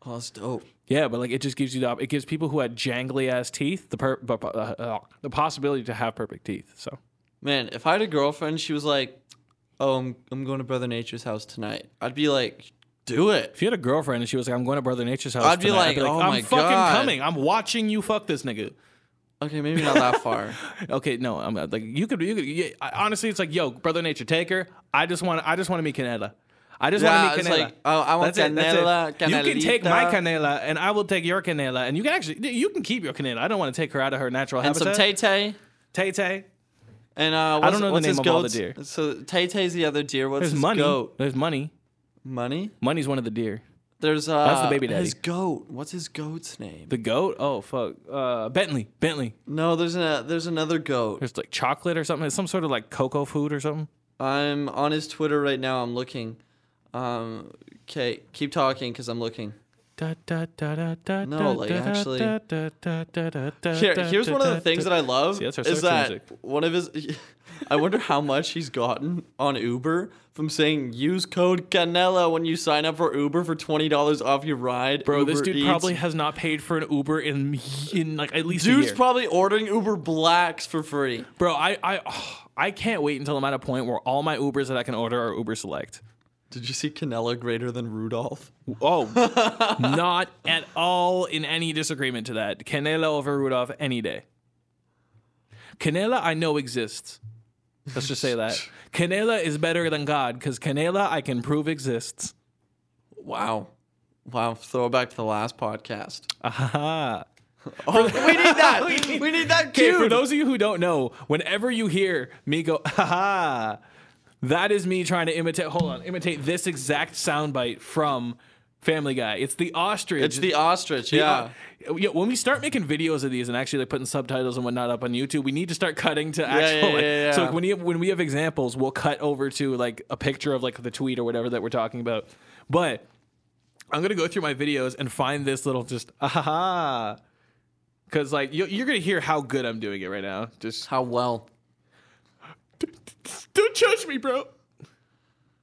Oh, that's dope. Yeah, but like it just gives you the op- it gives people who had jangly ass teeth the per- uh, uh, the possibility to have perfect teeth. So Man, if I had a girlfriend, she was like, "Oh, I'm I'm going to Brother Nature's house tonight." I'd be like, "Do it." if you had a girlfriend and she was like, "I'm going to Brother Nature's house," I'd be tonight," like, "Oh "I'm my fucking God." coming! I'm watching you fuck this nigga." Okay, maybe not that far. Okay, no, I'm not- like you could you could yeah, I- honestly, it's like, yo, Brother Nature, take her. I just want I just want to meet Canela. I just Yeah, want to it's meet Canela. like, oh, I want That's it, that's it. Canela, You can take my Canelita. Canela, and I will take your Canela, and you can actually you can keep your Canela. I don't want to take her out of her natural and some habitat. Tay Tay. Tay Tay. And uh, what's, don't know the what's name his of all the goat's- deer. So Tay Tay's the other deer. What's There's his money. goat? There's money. Money. Money's one of the deer. There's uh. That's the baby daddy. His goat. What's his goat's name? The goat? Oh fuck. Uh, Bentley. Bentley. no, there's a there's another goat. It's like chocolate or something. It's some sort of like cocoa food or something. I'm on his Twitter right now. I'm looking. Um. Okay, keep talking because I'm looking. Da, da, da, da, da, No, like, actually- da, da, da, da, da, da, Here, here's one of the things that I love See, that's our is search that music. one of his. I wonder how much he's gotten on Uber from saying use code Canela when you sign up for Uber for twenty dollars off your ride. Bro, this dude Eats. probably has not paid for an Uber in in like at least a Dude's probably ordering Uber Blacks for free. Bro, I I oh, I can't wait until I'm at a point where all my Ubers that I can order are Uber Select. Did you see Canela greater than Rudolph? Oh, not at all in any disagreement to that. Canela over Rudolph any day. Canela, I know exists. Let's just say that. Canela is better than God because Canela, I can prove exists. Wow. Wow. Throwback to the last podcast. Aha. Oh, we need that. we need that Okay, cue. for those of you who don't know, whenever you hear me go, haha, that is me trying to imitate, hold on, imitate this exact soundbite from Family Guy. It's the ostrich. it's the ostrich. The- Yeah. yeah, when we start making videos of these and actually like putting subtitles and whatnot up on YouTube, we need to start cutting to actual. yeah, like, yeah, So like, when you when we have examples, we'll cut over to like a picture of like the tweet or whatever that we're talking about. But I'm gonna go through my videos and find this little just aha, because like you, you're gonna hear how good I'm doing it right now. Just How well? don't judge me, bro.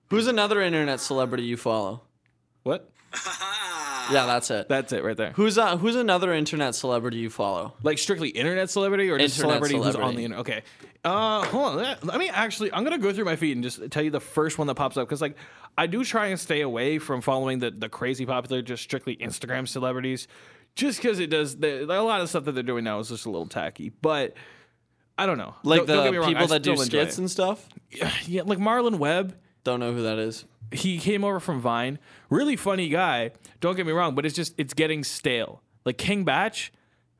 Who's another internet celebrity you follow? What? Yeah, that's it. That's it right there. Who's uh, who's another internet celebrity you follow? Like strictly internet celebrity or just Internet celebrity, who's on the internet? Okay. Uh, hold on. Let, me actually. I'm gonna go through my feed and just tell you the first one that pops up because like I do try and stay away from following the the crazy popular, just strictly Instagram celebrities, just because it does. The, a lot of stuff that they're doing now is just a little tacky, but. I don't know. Like Don't- don't the wrong, people I that do skits it. and stuff? yeah, like Marlon Webb. Don't know who that is. he came over from Vine. Really funny guy. Don't get me wrong, but it's just it's getting stale. Like King Bach,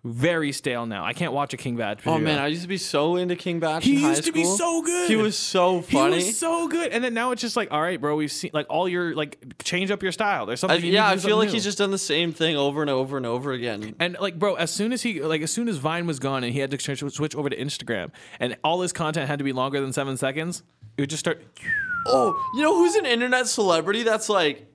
very stale now. I can't watch a King Bach. Oh man, I used to be so into King Bach he in high used to be so good. He was so He funny. was so good, and then now it's just like, all right, bro, we've seen like all your like change up your style. There's I, something. you yeah, I feel like something he's just done the same thing over and over and over again. And like, bro, as soon as he like, as soon as Vine was gone and he had to switch, switch over to Instagram, and all his content had to be longer than seven seconds, it would just start. Oh, you know who's an internet celebrity that's like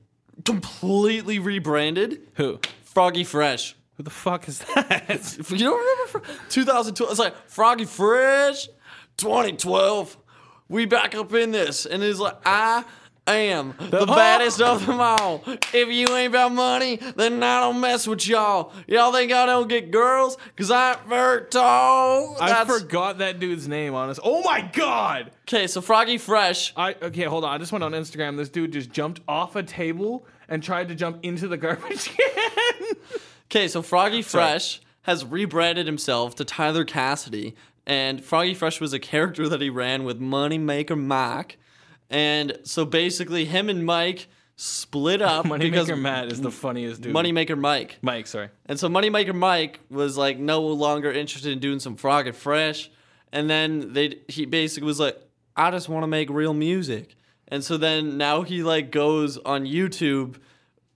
completely rebranded? Who? Froggy Fresh. Who the fuck is that? You don't remember Fro- 2012? It's like Froggy Fresh, 2012. We back up in this, and it's like I am the, The- baddest of them all. If you ain't about money, then I don't mess with y'all. Y'all think I don't get girls? Cause I'm very tall. I forgot that dude's name. Honest. Oh my god. Okay, so Froggy Fresh. I okay, hold on. I just went on Instagram. This dude just jumped off a table and tried to jump into the garbage can. Okay, so Froggy Fresh has rebranded himself to Tyler Cassidy, and Froggy Fresh was a character that he ran with Moneymaker Mike. And so basically, him and Mike split up because Moneymaker Matt is the funniest dude. Moneymaker Mike. Mike, sorry. And so Moneymaker Mike was like no longer interested in doing some frog and fresh. And then they he basically was like, I just want to make real music. And so then now he like goes on YouTube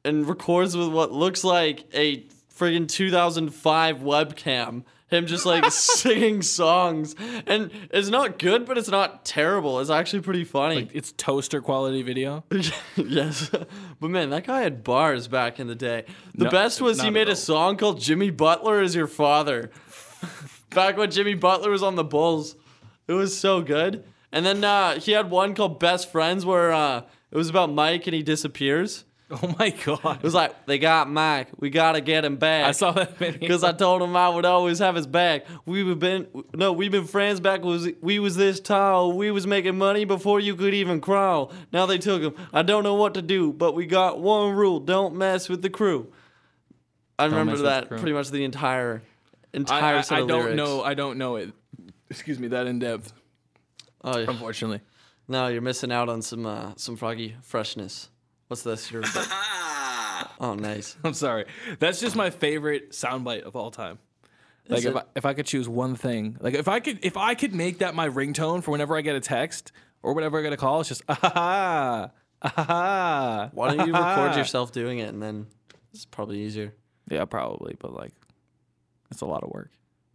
and records with what looks like a friggin' 2005 webcam. Him just like singing songs. And it's not good, but it's not terrible. It's actually pretty funny. It's toaster quality video. yes. But man, that guy had bars back in the day. The No, best was he made a song called Jimmy Butler is Your Father. back when Jimmy Butler was on the Bulls. It was so good. And then uh, he had one called Best Friends where uh, it was about Mike and he disappears. Oh my god. It was like, they got Mike. We got to get him back. I saw that video. Because I told him I would always have his back. We have been no, we've been friends back was we was this tall. We was making money before you could even crawl. Now they took him. I don't know what to do, but we got one rule: don't mess with the crew. I remember with the that pretty much the entire I, entire I, set I don't lyrics. know. I don't know it. Excuse me, that in depth. Oh, yeah. Unfortunately. no, you're missing out on some uh, some froggy freshness. What's this? Your oh, nice. I'm sorry. That's just my favorite soundbite of all time. Like Is if it? I, if I could choose one thing, like if I could if I could make that my ringtone for whenever I get a text or whenever I get a call, it's just ah ah. Why don't you ah, record yourself doing it and then it's probably easier. Yeah, probably, but like it's a lot of work.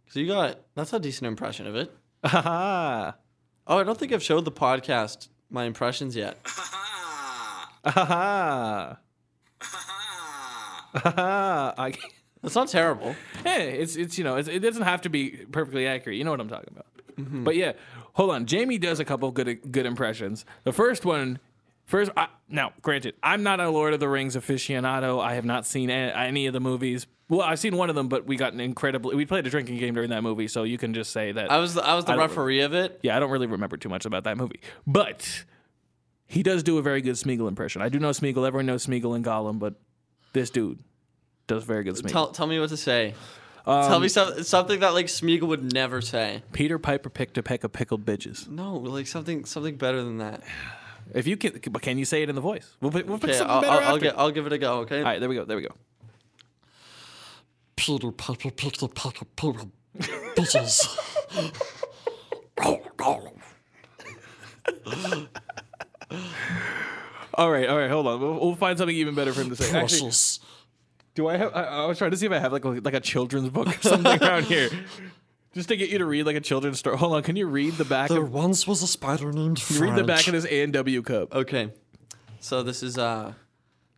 Cause you got that's a decent impression of it. Ah. Oh, I don't think I've showed the podcast my impressions yet. Ah ha ha. Ah ha ha. I That's not terrible. Hey, it's it's you know it's, it doesn't have to be perfectly accurate. You know what I'm talking about. But yeah, hold on. Jamie does a couple good good impressions. The first one, first I, now granted, I'm not a Lord of the Rings aficionado. I have not seen any, any of the movies. Well, I've seen one of them, but we got an incredibly we played a drinking game during that movie, so you can just say that. I was the, I was the I don't- referee of it. yeah, I don't really remember too much about that movie, but he does do a very good Smeagol impression. I do know Smeagol. Everyone knows Smeagol and Gollum, but this dude does very good Smeagol. Tell, tell me what to say. tell Um, me some, something that like Smeagol would never say. Peter Piper picked a peck of pickled bitches. No, like something something better than that. If you can, but can you say it in the voice? We'll pick, we'll pick Okay, something I'll, better I'll, after. I'll get I'll give it a go. Okay. All right, there we go. There we go. Peter Piper picked a pack of purple bitches. All right, all right. Hold on. We'll, we'll find something even better for him to say. Actually, do I have? I, I was trying to see if I have like a, like a children's book or something around here, just to get you to read like a children's story. Hold on. Can you read the back? Of There Of, once was a spider named you read the back of this A and W cup. Okay. So this is uh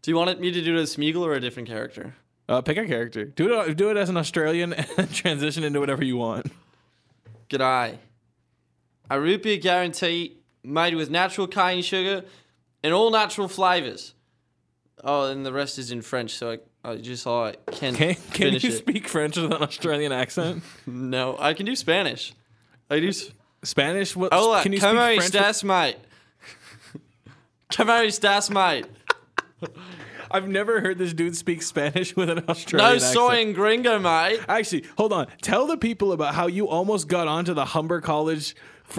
do you want me to do it as Smeagol or a different character? Uh, pick a character. Do it. Do it as an Australian and transition into whatever you want. G'day. A root beer guarantee made with natural cane sugar and all natural flavors. Oh, and the rest is in French, so I, I just I can Can, can you it. speak French with an Australian accent? No, I can do Spanish. I do. s- Spanish? What? Hola, can you speak French? estás, mate? Como estás, mate? I've never heard this dude speak Spanish with an Australian No Australian soy accent. and gringo, mate. Actually, hold on. Tell the people about how you almost got onto the Humber College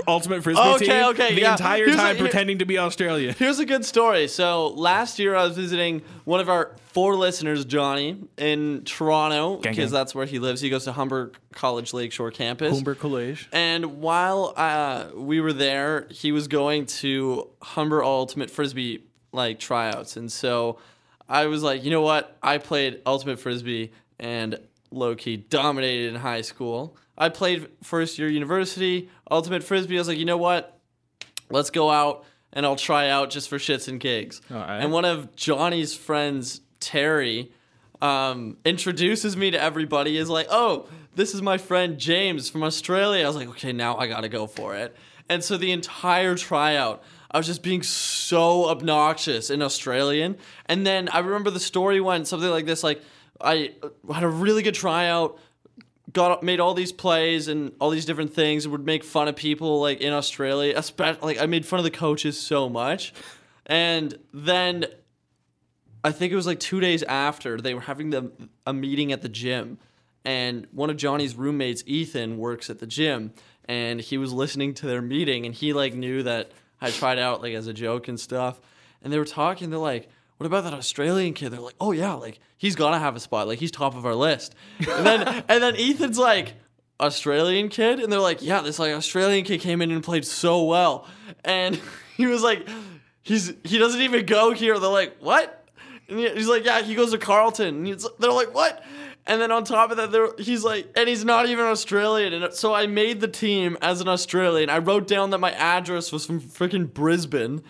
Ultimate Frisbee Okay, team okay, the yeah. entire Here's time a- here- pretending to be Australian. Here's a good story. So last year I was visiting one of our four listeners, Johnny, in Toronto, because that's where he lives. He goes to Humber College Lakeshore campus. Humber College. And while uh, we were there, he was going to Humber Ultimate Frisbee like tryouts, and so I was like, you know what? I played Ultimate Frisbee and low key dominated in high school. I played first year university Ultimate Frisbee. I was like, you know what? Let's go out and I'll try out just for shits and gigs. And one of Johnny's friends, Terry, um, introduces me to everybody. Is like, oh, this is my friend James from Australia. I was like, okay, now I gotta go for it. And so the entire tryout, I was just being so obnoxious in Australian. And then I remember the story went something like this: like I uh, had a really good tryout got made all these plays and all these different things would make fun of people like in Australia. Especially like I made fun of the coaches so much. And then I think it was like 2 days after they were having the a meeting at the gym and one of Johnny's roommates Ethan works at the gym and he was listening to their meeting and he like knew that I tried out like as a joke and stuff. And they were talking they're like what about that Australian kid? They're like, oh yeah, like he's gotta have a spot. Like he's top of our list. And then and then Ethan's like, Australian kid, and they're like, yeah, this like Australian kid came in and played so well, and he was like, he's he doesn't even go here. They're like, what? And he's like, yeah, he goes to Carleton. And they're like, what? And then on top of that, they're, he's like, and he's not even Australian. And so I made the team as an Australian. I wrote down that my address was from freaking Brisbane.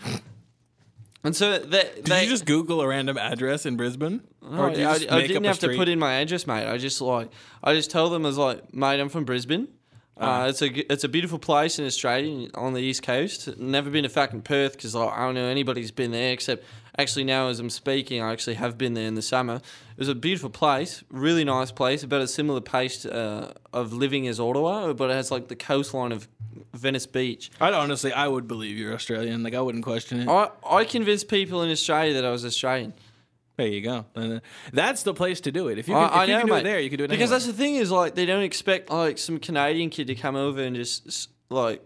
And so they, Did they you just Google a random address in Brisbane? no, did you I, I didn't have to put in my address, mate. I just like I just tell them as like, mate, I'm from Brisbane. Ah. Uh, it's a it's a beautiful place in Australia on the east coast. Never been to fucking Perth because like, I don't know anybody who's been there except actually now as I'm speaking, I actually have been there in the summer. It was a beautiful place, really nice place, about a similar pace uh, of living as Ottawa, but it has like the coastline of Venice Beach. I'd honestly, I would believe you're Australian. Like I wouldn't question it. I I convinced people in Australia that I was Australian. There you go. Uh, that's the place to do it. If you I, can, if I you know, can do mate. it there, you can do it because anywhere. that's the thing is like they don't expect like some Canadian kid to come over and just like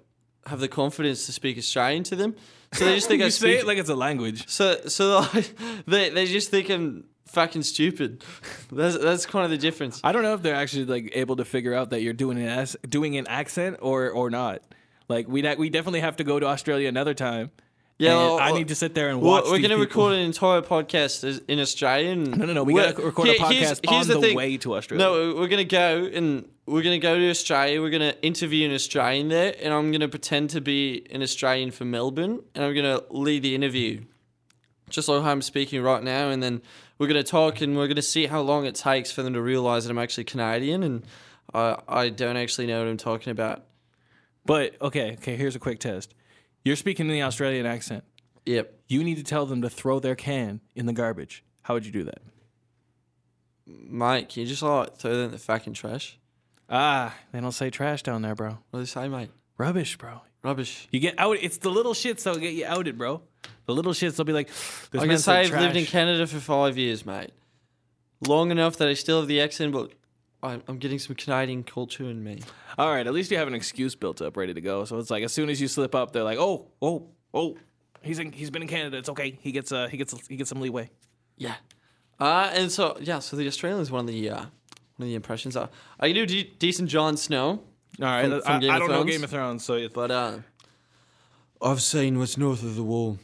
have the confidence to speak Australian to them. So they just think I you say speak. it like it's a language. so so like, they they just think I'm fucking stupid. that's that's kind of the difference. I don't know if they're actually like able to figure out that you're doing an as- doing an accent or or not. Like we we definitely have to go to Australia another time. Yeah, well, I need to sit there and watch. we're going to record an entire podcast in Australian. No, no, no. We We're- got to record a here- here's- podcast here's on the, thing. way to Australia. No, we're gonna go and we're gonna go to Australia. We're gonna interview an Australian there, and I'm gonna pretend to be an Australian from Melbourne, and I'm gonna lead the interview, just like I'm speaking right now. And then we're gonna talk, and we're gonna see how long it takes for them to realize that I'm actually Canadian, and I I don't actually know what I'm talking about. But okay, okay. Here's a quick test. You're speaking in the Australian accent. Yep. You need to tell them to throw their can in the garbage. How would you do that? Mike, can you just like throw that in the fucking trash? Ah, they don't say trash down there, bro. What do they say, mate? Rubbish, bro. Rubbish. You get out. It's the little shits that'll get you outed, bro. The little shits. They'll be like, "This I man can said say I've lived in trash." Canada for five years, mate. Long enough that I still have the accent, but I- I'm getting some Canadian culture in me. All right, at least you have an excuse built up, ready to go. So it's like as soon as you slip up, they're like, "Oh, oh, oh, he's in, he's been in Canada. It's okay. He gets uh, he gets he gets some leeway." Yeah. Uh, and so yeah, so the Australian is one of the uh, one of the impressions. Uh, I can do de- decent Jon Snow, All right, From- I, from Game I don't know Game of Thrones, so it's, but uh, I've seen what's north of the wall.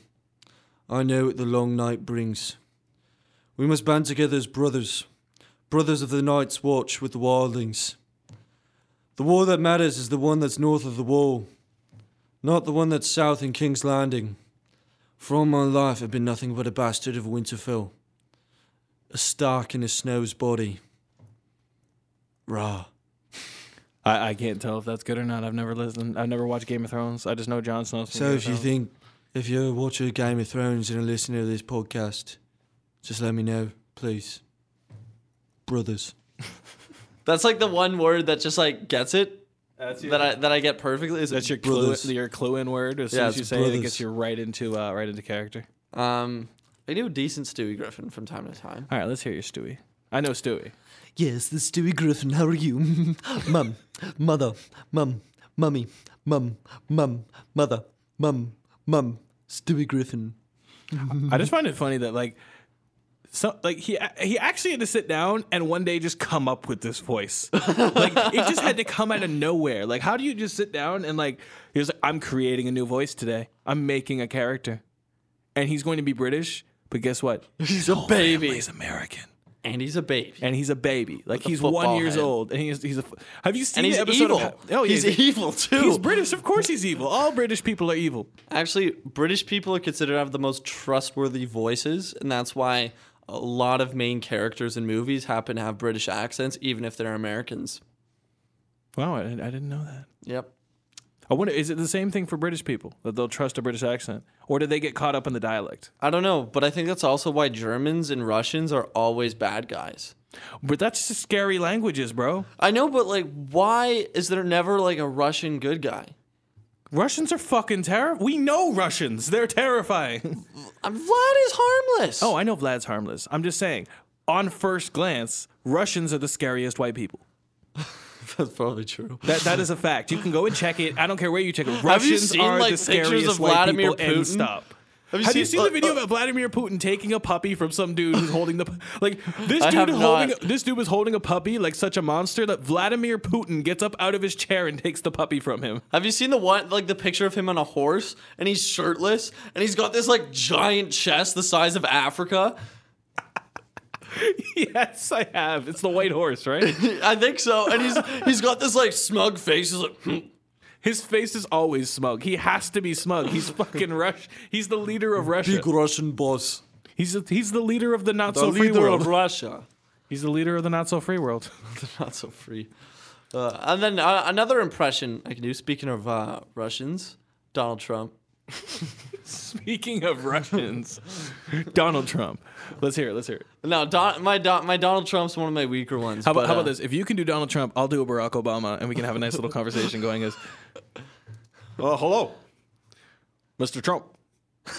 I know what the long night brings. We must band together as brothers, brothers of the Night's Watch with the Wildlings. The war that matters is the one that's north of the wall, not the one that's south in King's Landing. For all my life, I've been nothing but a bastard of Winterfell, a Stark in a Snow's body. Rah. I, I can't tell if that's good or not. I've never listened. I've never watched Game of Thrones. I just know Jon Snow's. So if you think, if you're watching Game of Thrones and a listener to this podcast, just let me know, please. Brothers. That's like the one word that just like gets it that's your, that I that I get perfectly. Is that's your clue, brothers. your clue in word. As soon Yeah, as you it's say it, it brothers. gets you right into uh, right into character. Um, I do a decent Stewie Griffin from time to time. All right, let's hear your Stewie. I know Stewie. Yes, the Stewie Griffin. How are you, mum, mother, mum, mummy, mum, mum, mother, mum, mum, Stewie Griffin. I just find it funny that like, so like he he actually had to sit down and one day just come up with this voice. like it just had to come out of nowhere. Like how do you just sit down and like he was like, I'm creating a new voice today. I'm making a character, and he's going to be British. But guess what? He's a baby, He's American. And he's a baby. And he's a baby. Like he's one years head. old, and he's he's a. Have you seen And he's the episode evil. Of, oh, yeah, he's evil too. He's British. Of course, he's evil. All British people are evil. Actually, British people are considered to have the most trustworthy voices, and that's why a lot of main characters in movies happen to have British accents, even if they're Americans. Wow, I, I didn't know that. Yep. I wonder, is it the same thing for British people that they'll trust a British accent, or do they get caught up in the dialect? I don't know, but I think that's also why Germans and Russians are always bad guys. But that's just scary languages, bro. I know, but like, why is there never like a Russian good guy? Russians are fucking terrible. We know Russians. They're terrifying. Uh, Vlad is harmless. oh, I know Vlad's harmless. I'm just saying, on first glance, Russians are the scariest white people. that's probably true. That that is a fact. You can go and check it. I don't care where you check it. Have you Russians seen, are like, the scariest of white Vladimir people. End Putin? stop. Have you Have you seen- seen the uh, video uh, about Vladimir Putin taking a puppy from some dude who's holding the like this I dude holding not. this dude was holding a puppy like such a monster that Vladimir Putin gets up out of his chair and takes the puppy from him. Have you seen the one like the picture of him on a horse and he's shirtless and he's got this like giant chest the size of Africa? yes, I have. It's the white horse, right? I think so. And he's he's got this like smug face. He's like, "Hmm." His face is always smug. He has to be smug. He's fucking Rush. He's the leader of Russia. Big Russian boss, He's a, he's the leader of the not the so free leader world. of Russia. He's the leader of the not so free world. the Not so free. Uh, and then uh, another impression I can do. Speaking of uh, Russians, Donald Trump. Speaking of Russians, Donald Trump. Let's hear it. Let's hear it. No, Don, my Don, my Donald Trump's one of my weaker ones. How about, but, how uh, about this? If you can do Donald Trump, I'll do a Barack Obama, and we can have a nice little conversation going. As, uh, hello, Mr. Trump. uh,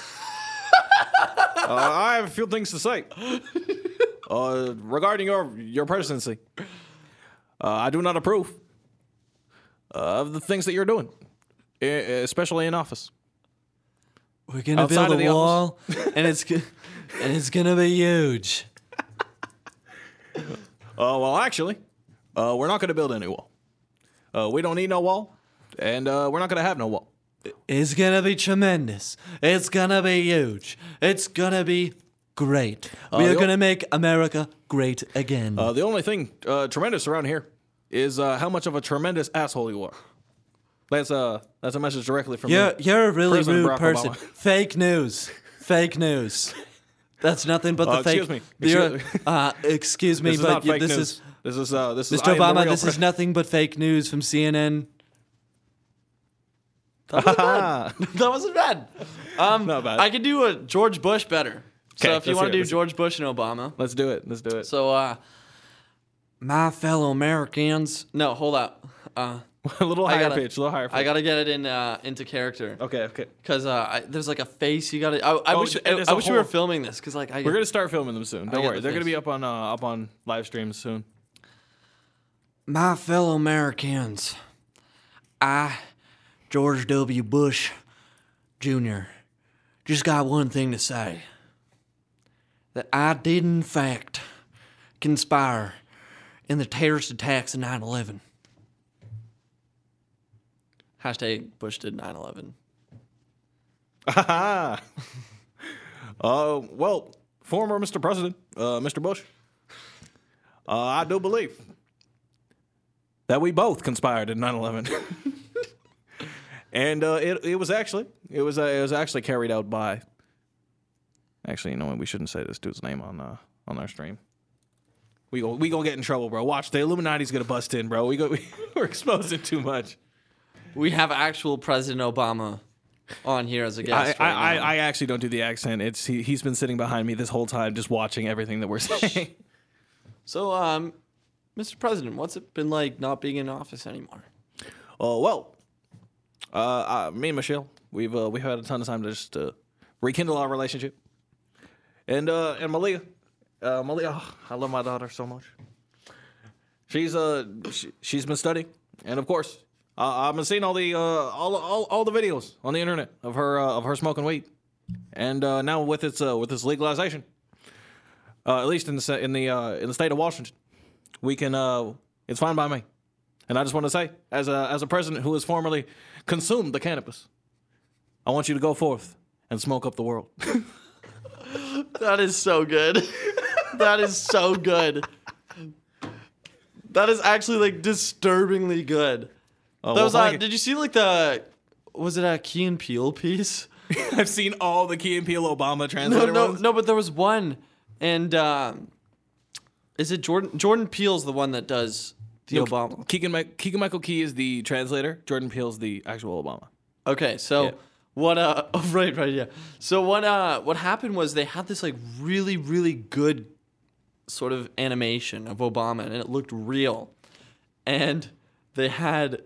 I have a few things to say uh, regarding your your presidency. Uh, I do not approve of the things that you're doing, especially in office. We're gonna Outside build a wall, and it's go- and it's gonna be huge. Uh, well, actually, uh, we're not going to build any wall. Uh, we don't need no wall, and uh, we're not going to have no wall. It's gonna be tremendous. It's gonna be huge. It's gonna be great. we the are o- gonna make America great again. Uh, the only thing uh, tremendous around here is uh, how much of a tremendous asshole you are. That's a that's a message directly from you're me. you're a really President rude Barack person. Obama. Fake news. Fake news. That's nothing but the Uh, fake. excuse me. Excuse- uh, excuse me, This but you- this news. is this is uh, this is Mr. I Obama. This is nothing but fake news from CNN. Ah. that wasn't bad. Um, Not bad. I could do a George Bush better. So if you want to do let's- George Bush and Obama, Let's do it. Let's do it. so uh, my fellow Americans. No, hold up. Uh, a little higher gotta- pitch. A little higher. Pitch. I gotta get it in uh, into character. Okay. Okay. Cause uh, there's like a face you gotta. I, I Oh, wish I, I wish we were filming this. Cause like I We're gonna start filming them soon. Don't worry. the They're gonna be up on uh, up on live streams soon. My fellow Americans, I, George W. Bush Jr., just got one thing to say. That I did, in fact, conspire in the terrorist attacks of 9 11. Hashtag Bush did 9/11. Uh, well, former Mr. President, uh, Mr. Bush, uh, I do believe that we both conspired in 9/11, and uh, it it was actually it was uh, it was actually carried out by. Actually, you know what? We shouldn't say this dude's name on uh, on our stream. We go we gonna get in trouble, bro. Watch the Illuminati's gonna bust in, bro. We go we, we're exposing too much. We have actual President Obama on here as a guest. I, right I, now. I actually don't do the accent. It's he, he's been sitting behind me this whole time, just watching everything that we're saying. so, um, Mr. President, what's it been like not being in office anymore? Oh well, uh, uh, me and Michelle, we've uh, we've had a ton of time to just uh, rekindle our relationship, and uh, and Malia, uh, Malia, oh, I love my daughter so much. She's uh she, she's been studying, and of course, uh, I've been seeing all the uh, all, all all the videos on the internet of her uh, of her smoking weed, and uh, now with its uh, with its legalization, uh, at least in the in the in the state of Washington, we can it's fine by me. And I just want to say, as a as a president who has formerly consumed the cannabis, I want you to go forth and smoke up the world. That is so good. that is so good. That is actually like disturbingly good. Oh, that well, was uh, thank did you see like the was it a Key and Peele piece? I've seen all the Key and Peele Obama No, translator no, ones. no, but there was one, and um, is it Jordan? Jordan Peele's the one that does the No, Obama. Keegan, Mi- Keegan Michael Key is the translator. Jordan Peele's the actual Obama. Okay, so Yeah. what? Uh, oh, right, right, yeah. So what? Uh, what happened was they had this like really, really good sort of animation of Obama, and it looked real, and they had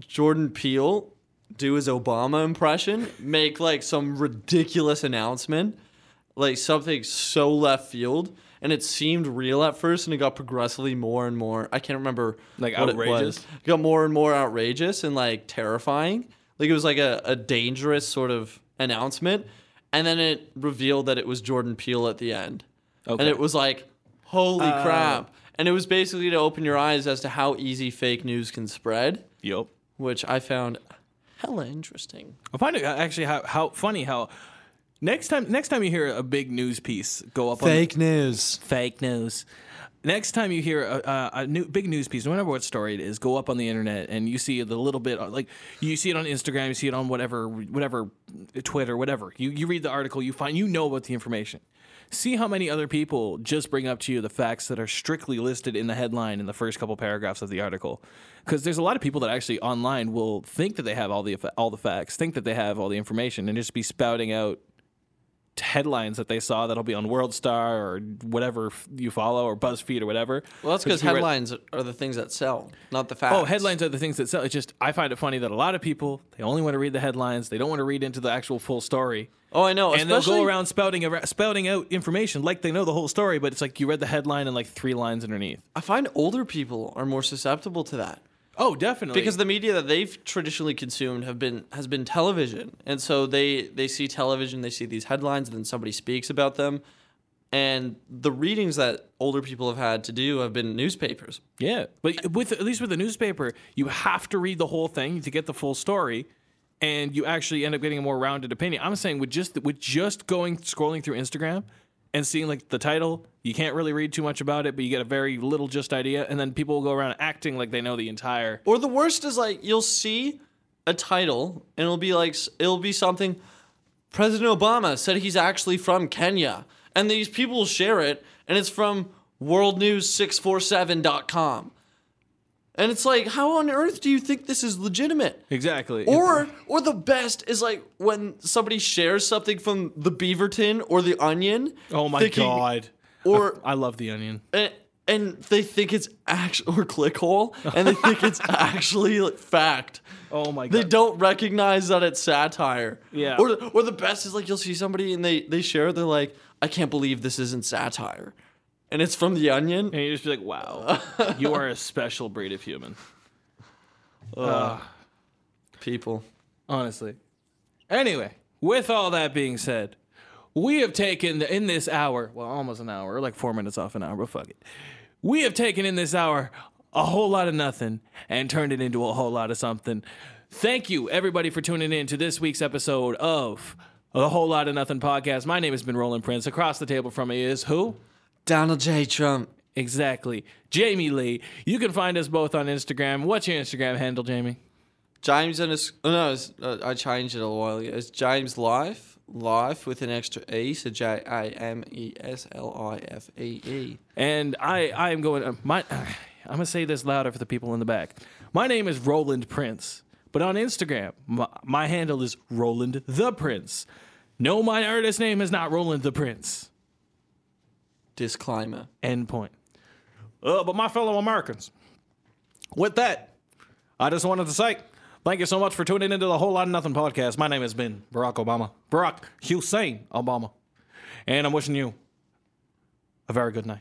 Jordan Peele do his Obama impression, make like some ridiculous announcement, like something so left field. And it seemed real at first, and it got progressively more and more. I can't remember Like what It, was. it got more and more outrageous and like terrifying. Like it was like a, a dangerous sort of announcement. and then it revealed that it was Jordan Peele at the end. Okay. And it was like, holy Uh, crap. And it was basically to open your eyes as to how easy fake news can spread, Yup. Which I found hella interesting. I find it uh, actually how, how funny how next time next time you hear a big news piece go up on Fake news. fake news. Next time you hear a, a, a new big news piece, no matter what story it is, go up on the internet and you see the little bit like you see it on Instagram, you see it on whatever, whatever, Twitter, whatever. You you read the article, you find you know about the information. See how many other people just bring up to you the facts that are strictly listed in the headline in the first couple paragraphs of the article. Because there's a lot of people that actually online will think that they have all the all the facts, think that they have all the information, and just be spouting out headlines that they saw that'll be on World Star or whatever you follow or BuzzFeed or whatever. Well, that's because we read- headlines are the things that sell, not the oh, facts. Oh, headlines are the things that sell. It's just I find it funny that a lot of people they only want to read the headlines. They don't want to read into the actual full story. Oh, I know. And they'll go around spouting ar- spouting out information like they know the whole story, but it's like you read the headline and like three lines underneath. I find older people are more susceptible to that. Oh, definitely. because the media that they've traditionally consumed have been has been television and so they they see television they see these headlines and then somebody speaks about them and the readings that older people have had to do have been newspapers Yeah, but with at least with a newspaper, you have to read the whole thing to get the full story, and you actually end up getting a more rounded opinion. I'm saying with just with just going scrolling through Instagram and seeing like the title, you can't really read too much about it, but you get a very little just idea, and then people will go around acting like they know the entire. or the worst is like you'll see a title and it'll be like it'll be something president obama said he's actually from kenya and these people share it and it's from worldnews647.com and it's like how on earth do you think this is legitimate Exactly. Or or the best is like when somebody shares something from the Beaverton or the Onion. oh my thinking- god. Or I love the onion. and, and they think it's actually or clickhole and they think it's actually like fact. Oh my god! They don't recognize that it's satire. Yeah. Or or the best is like you'll see somebody and they they share it, they're like, I can't believe this isn't satire. And it's from the Onion. and you just be like, wow, you are a special breed of human. People. honestly. Anyway, with all that being said, we have taken in this hour, well, almost an hour, like four minutes off an hour, but fuck it. We have taken in this hour a whole lot of nothing and turned it into a whole lot of something. Thank you, everybody, for tuning in to this week's episode of the Whole Lot of Nothing podcast. My name has been Roland Prince. Across the table from me is who? Donald J. Trump. Exactly. Jamie Lee. You can find us both on Instagram. What's your Instagram handle, Jamie? James and his. Oh no, it's, uh, I changed it a while ago. It's James Life, Life with an extra E, so J A M E S L I F E E. And I, I am going. Uh, my, I'm gonna say this louder for the people in the back. My name is Roland Prince, but on Instagram, my, my handle is Roland the Prince. No, my artist name is not Roland the Prince. Disclaimer. End point. Uh, but my fellow Americans, with that, I just wanted to say thank you so much for tuning into the Whole Lot of Nothing podcast. My name has been Barack Obama, Barack Hussein Obama, and I'm wishing you a very good night.